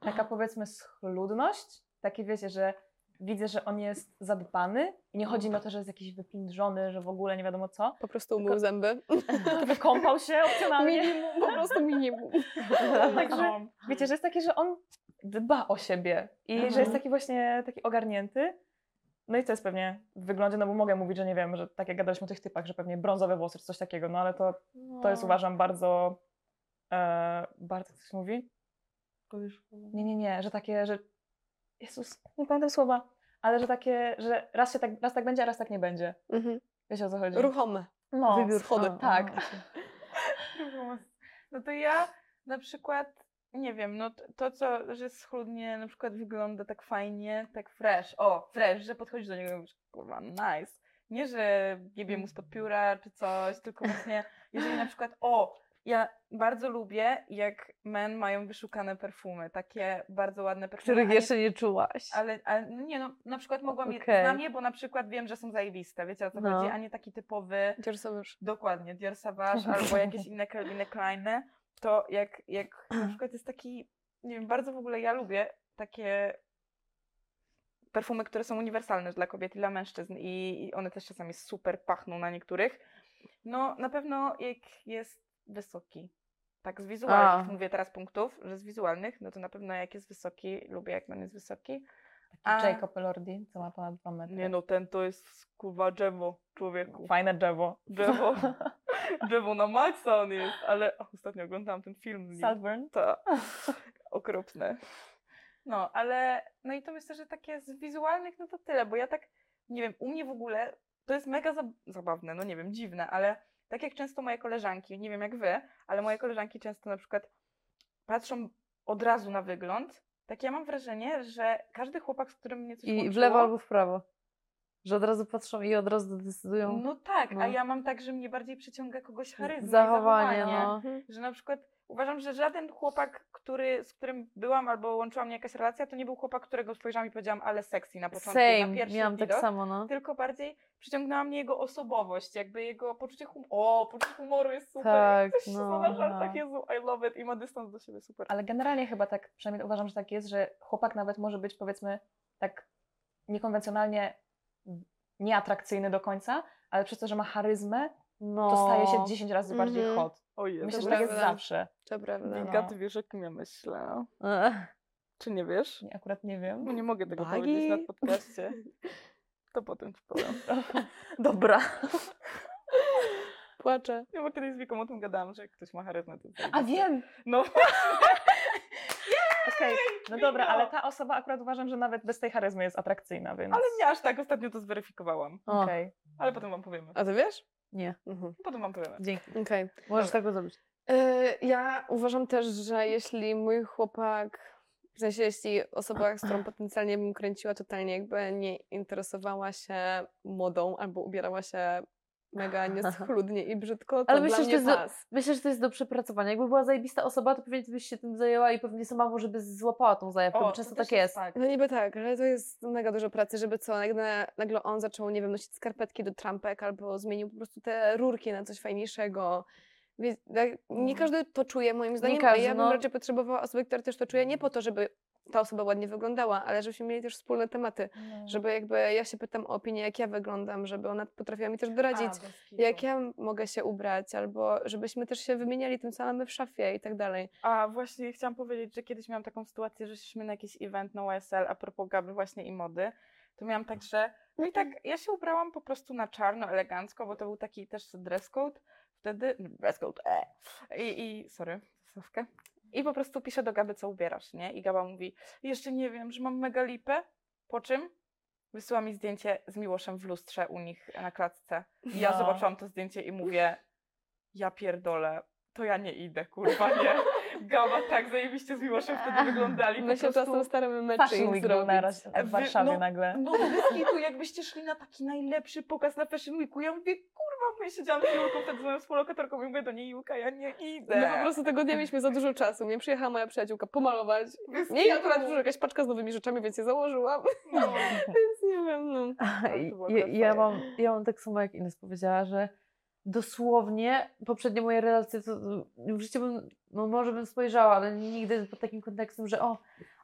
taka powiedzmy schludność, takie wiecie, że widzę, że on jest zadbany i nie chodzi mi o to, że jest jakiś wypindrzony, że w ogóle nie wiadomo co, Po prostu umył zęby. wykąpał się opcjonalnie. Minimum, po prostu minimum. Także wiecie, że jest taki, że on dba o siebie i że Mhm. jest taki właśnie taki ogarnięty. No i to jest pewnie w wyglądzie, no bo mogę mówić, że nie wiem, że tak jak gadaliśmy o tych typach, że pewnie brązowe włosy czy coś takiego, no ale to, to jest No. uważam bardzo, e, bardzo, jak to mówi? Nie, nie, nie, że takie, że Jezus, nie pamiętam słowa, ale że takie, że raz, się tak, raz tak będzie, a raz tak nie będzie. Mhm. Wiecie o co chodzi? Ruchome. no, Wybór schody, tak. a, No to ja na przykład, nie wiem, no to, to co, że schludnie na przykład wygląda tak fajnie, tak fresh, o, fresh, że podchodzisz do niego i mówisz, kurwa, nice. Nie, że jebie mu spod pióra czy coś, tylko właśnie, jeżeli na przykład, o, ja bardzo lubię, jak men mają wyszukane perfumy, takie bardzo ładne perfumy. Których jeszcze nie czułaś. Ale, ale no nie no, na przykład mogłam je, Okej. znam je, bo na przykład wiem, że są zajebiste, wiecie o co No. chodzi, a nie taki typowy, są już. dokładnie, Dior Sauvage albo jakieś inne Calvin Kleine, to jak, jak na przykład jest taki, nie wiem, bardzo w ogóle ja lubię takie perfumy, które są uniwersalne dla kobiet i dla mężczyzn i, i one też czasami super pachną na niektórych. No na pewno jak jest wysoki, tak z wizualnych, A. mówię teraz punktów, że z wizualnych, no to na pewno jak jest wysoki, lubię jak man jest wysoki. Taki A- Jacob Elordi, co ma ponad 2 metry. Nie no, ten to jest kurwa drzewo, człowieku. Fajne drzewo. Drzewo. Drzewo na maksa on jest, ale o, ostatnio oglądałam ten film z nim. Saltburn. To okropne. No, ale no i to myślę, że takie z wizualnych no to tyle, bo ja tak, nie wiem, u mnie w ogóle to jest mega zab- zabawne, no nie wiem, dziwne, ale tak jak często moje koleżanki, nie wiem jak wy, ale moje koleżanki często na przykład patrzą od razu na wygląd, tak ja mam wrażenie, że każdy chłopak, z którym mnie coś I w łączyło, lewo albo w prawo. Że od razu patrzą i od razu decydują No tak, a No. ja mam tak, że mnie bardziej przyciąga kogoś charyzma i zachowanie. zachowanie. No. Mhm. Że na przykład uważam, że żaden chłopak, który, z którym byłam albo łączyła mnie jakaś relacja, to nie był chłopak, którego spojrzałam i powiedziałam, ale sexy na początku, na Same, pierwszy miałam widok. tak samo, no. Tylko bardziej przyciągnęła mnie jego osobowość, jakby jego poczucie humoru. O, poczucie humoru jest super. Tak, Coś no, no, na żartach, no. Jezu, I love it i ma dystans do siebie, super. Ale generalnie chyba tak, przynajmniej uważam, że tak jest, że chłopak nawet może być powiedzmy tak niekonwencjonalnie nieatrakcyjny do końca, ale przez to, że ma charyzmę, no. to staje się 10 razy bardziej Mhm. hot. O Jezu. Myślę, że tak jest zawsze. To prawda. No. Wika, ty wiesz, o kim ja myślę? Ech. Czy nie wiesz? Nie, akurat nie wiem. No nie mogę tego Bagi? powiedzieć na podcaście. To potem ci powiem. Dobra. Płaczę. Ja bo kiedyś z Wiką o tym gadałam, że jak ktoś ma charyzmę, to jest A wiem! No, Okej, no dobra, ale ta osoba akurat uważam, że nawet bez tej charyzmy jest atrakcyjna, więc... ale nie aż tak, ostatnio to zweryfikowałam. O, Okej. Ale potem wam powiemy. A ty wiesz? nie, Mhm. Potem wam powiemy. dzięki. Okej. Możesz tak zrobić. E, Ja uważam też, że jeśli mój chłopak, w sensie jeśli osoba, z którą potencjalnie bym kręciła, totalnie jakby nie interesowała się modą albo ubierała się mega nieschludnie i brzydko, to Ale dla myślę, że to jest do- pas. Myślę, że to jest do przepracowania. Jakby była zajebista osoba, to pewnie ty byś się tym zajęła i pewnie sama może by złapała tą zajawkę, bo to często tak jest. Tak. No niby tak, ale to jest mega dużo pracy, żeby co, nagle, nagle on zaczął, nie wiem, nosić skarpetki do trampek albo zmienił po prostu te rurki na coś fajniejszego. Wie- tak, Nie Mhm. każdy to czuje, moim zdaniem, każdy, a ja bym no. raczej potrzebowała osoby, która też to czuje, nie po to, żeby ta osoba ładnie wyglądała, ale żebyśmy mieli też wspólne tematy, No. żeby jakby ja się pytam o opinię, jak ja wyglądam, żeby ona potrafiła mi też doradzić, A, jak ja mogę się ubrać, albo żebyśmy też się wymieniali tym, co mamy w szafie i tak dalej. A właśnie chciałam powiedzieć, że kiedyś miałam taką sytuację, że szliśmy na jakiś event na YSL a propos Gaby właśnie i mody. To miałam tak, że no i tak ja się ubrałam po prostu na czarno, elegancko, bo to był taki też dress code wtedy, dress code, e. I, i sorry, zasawkę. I po prostu piszę do Gaby, co ubierasz, nie? I Gaba mówi, jeszcze nie wiem, że mam mega lipę, po czym wysyła mi zdjęcie z Miłoszem w lustrze u nich na klatce. I ja No. zobaczyłam to zdjęcie i mówię, ja pierdolę, to ja nie idę, kurwa, nie. Gaba tak zajebiście z Miłoszem wtedy wyglądali. My się czasem staramy był zrobić. w Warszawie no, nagle. No bez kitu, jakbyście szli na taki najlepszy pokaz na Fashion Weeku, ja mówię, kurwa, ja siedziałam z Julką wtedy z moją współlokatorką i mówię do niej, Julka, ja nie idę. No po prostu tego dnia mieliśmy za dużo czasu. Mnie przyjechała moja przyjaciółka pomalować. Bez Nie, kitu. akurat przyszła jakaś paczka z nowymi rzeczami, więc je założyłam. No. Więc nie wiem, no. Było Ja, ja, mam, ja mam tak samo jak Ines powiedziała, że dosłownie poprzednie moje relacje, to w życiu bym, no może bym spojrzała, ale nigdy pod takim kontekstem, że o,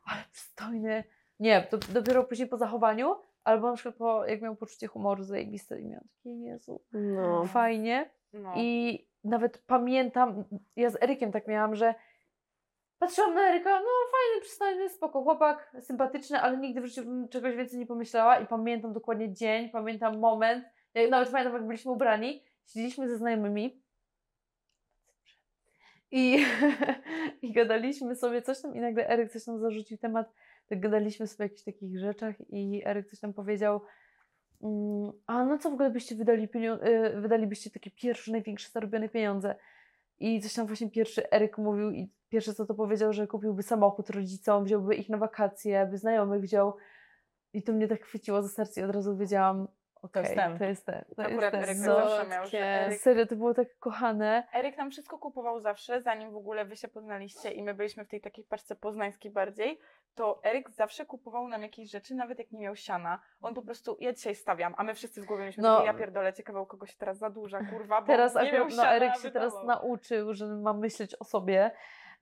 ale przystojny. Nie, to dopiero później po zachowaniu, albo na przykład po, jak miał poczucie humoru zajebiste i miał takie, Jezu, No. fajnie. No. I nawet pamiętam, ja z Erykiem tak miałam, że patrzyłam na Eryka, no fajny, przystojny, spoko chłopak, sympatyczny, ale nigdy w życiu bym czegoś więcej nie pomyślała i pamiętam dokładnie dzień, pamiętam moment, nawet pamiętam jak byliśmy ubrani, siedzieliśmy ze znajomymi i, i gadaliśmy sobie coś tam i nagle Eryk coś tam zarzucił temat, tak gadaliśmy sobie o jakichś takich rzeczach i Eryk coś tam powiedział, mm, a no co w ogóle byście wydali pienio- y, wydalibyście takie pierwsze, największe zarobione pieniądze? I coś tam właśnie pierwszy Eryk mówił i pierwsze co to powiedział, że kupiłby samochód rodzicom, wziąłby ich na wakacje, by znajomych wziął. I to mnie tak chwyciło za serce i od razu wiedziałam, okej, jest ten. to jest ten, to Akurat jest Eryk ten. No, zawsze miał, że. Eryk, serio, to było tak kochane. Eryk nam wszystko kupował zawsze, zanim w ogóle wy się poznaliście i my byliśmy w tej takiej paczce poznańskiej bardziej, to Eryk zawsze kupował nam jakieś rzeczy, nawet jak nie miał siana. On po prostu, ja dzisiaj stawiam, a my wszyscy w głowie mieliśmy No. takie, ja pierdolę, ciekawe u kogo się teraz zadłuża, kurwa, bo Teraz nie miał akurat, no siana, Eryk się teraz nauczył, że ma myśleć o sobie,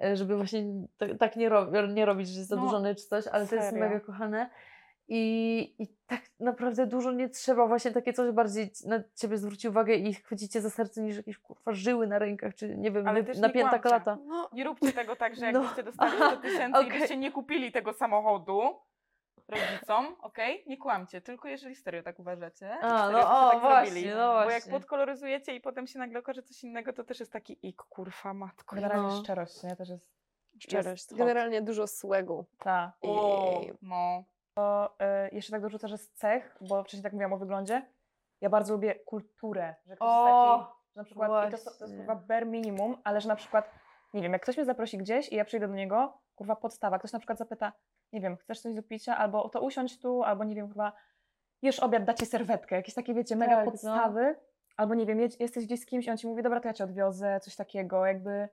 e, żeby właśnie tak, tak nie, ro, nie robić, że jest No, zadłużony czy coś, ale to jest serio. mega kochane. I, I tak naprawdę dużo nie trzeba, właśnie takie coś bardziej na ciebie zwróci uwagę i chwycicie za serce niż jakieś kurwa żyły na rękach, czy nie wiem, Ale nie napięta kłamcie. klata. No, Nie róbcie tego tak, że No. jakbyście dostali 100 tysięcy Okej. i byście nie kupili tego samochodu rodzicom, okej? Nie kłamcie, tylko jeżeli serio tak uważacie. A, no o, tak właśnie, no Bo jak właśnie. podkoloryzujecie i potem się nagle okaże coś innego, to też jest taki ik, kurwa, matko. Generalnie No. szczerość, nie? Też jest Szczerość. generalnie dużo słegu. ta. O, I- no. E, jeszcze tak dorzucę, że z cech, bo wcześniej tak mówiłam o wyglądzie, ja bardzo lubię kulturę, że ktoś jest taki, że na przykład, i to, to jest kurwa bare minimum, ale że na przykład, nie wiem, jak ktoś mnie zaprosi gdzieś i ja przyjdę do niego, kurwa podstawa, ktoś na przykład zapyta, nie wiem, chcesz coś do picia, albo to usiądź tu, albo nie wiem, kurwa, jesz obiad, da ci serwetkę, jakieś takie, wiecie, mega Tak, no. podstawy, albo nie wiem, jedź, jesteś gdzieś z kimś i on ci mówi, dobra, to ja cię odwiozę, coś takiego, jakby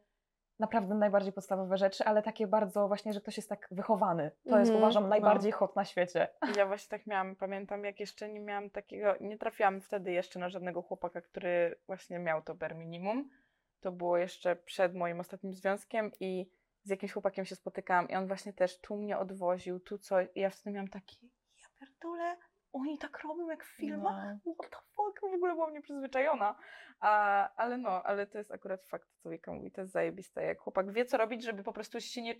naprawdę najbardziej podstawowe rzeczy, ale takie bardzo właśnie, że ktoś jest tak wychowany. To jest Mhm. uważam najbardziej hot na świecie. Ja właśnie tak miałam, pamiętam jak jeszcze nie miałam takiego, nie trafiłam wtedy jeszcze na żadnego chłopaka, który właśnie miał to bare minimum. To było jeszcze przed moim ostatnim związkiem i z jakimś chłopakiem się spotykałam i on właśnie też tu mnie odwoził, tu coś i ja wtedy miałam taki, ja pierdolę, oni tak robią jak w filmach? No. What the fuck? W ogóle byłam nieprzyzwyczajona. A, ale no, ale to jest akurat fakt, co Wika mówi, to jest zajebiste. Jak chłopak wie, co robić, żeby po prostu się nie...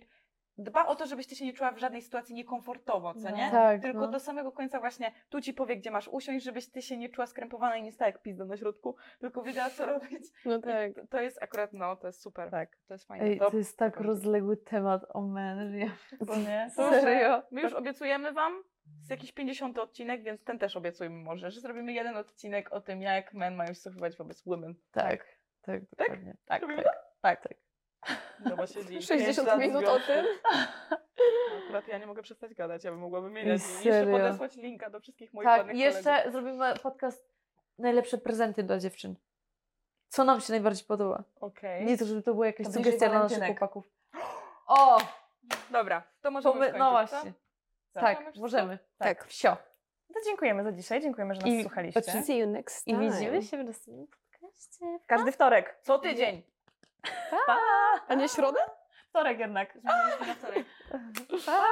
Dba o to, żebyś ty się nie czuła w żadnej sytuacji niekomfortowo, co No. nie? Tak, Tylko no. do samego końca właśnie tu ci powie, gdzie masz usiąść, żebyś ty się nie czuła skrępowana i nie stała jak pizda na środku, tylko wiedziała, co robić. No I tak. to, to jest akurat, no, to jest super. Tak. To jest fajne. Ej, to, to jest tak rozległy temat, o man, że ja... To nie? Serio? My już obiecujemy wam z jakiś 50 odcinek, więc ten też obiecujmy może, że zrobimy jeden odcinek o tym, jak men mają się zachowywać wobec women. Tak, tak, dokładnie. Tak, Robimy tak, tak, tak. Dobra, siedzi 60 pięć lat minut o tym. No, Akurat ja nie mogę przestać gadać, ja bym mogła wymieniać. I jeszcze serio? podesłać linka do wszystkich moich Tak, ładnych jeszcze kolegów. zrobimy podcast najlepsze prezenty dla dziewczyn. Co nam się najbardziej podoba? Okej. Nie to, żeby to była jakaś To sugestia dla naszych walentynek. chłopaków. O! Dobra, to możemy no właśnie. Co? Tak, Mamy możemy. Tak. Wsio. To dziękujemy za dzisiaj, dziękujemy, że nas I słuchaliście. See you next I time. widzimy się w następnym podcaście. Każdy wtorek. Co tydzień. Pa! A nie środę? Wtorek jednak. Zmieniliśmy na wtorek. Pa!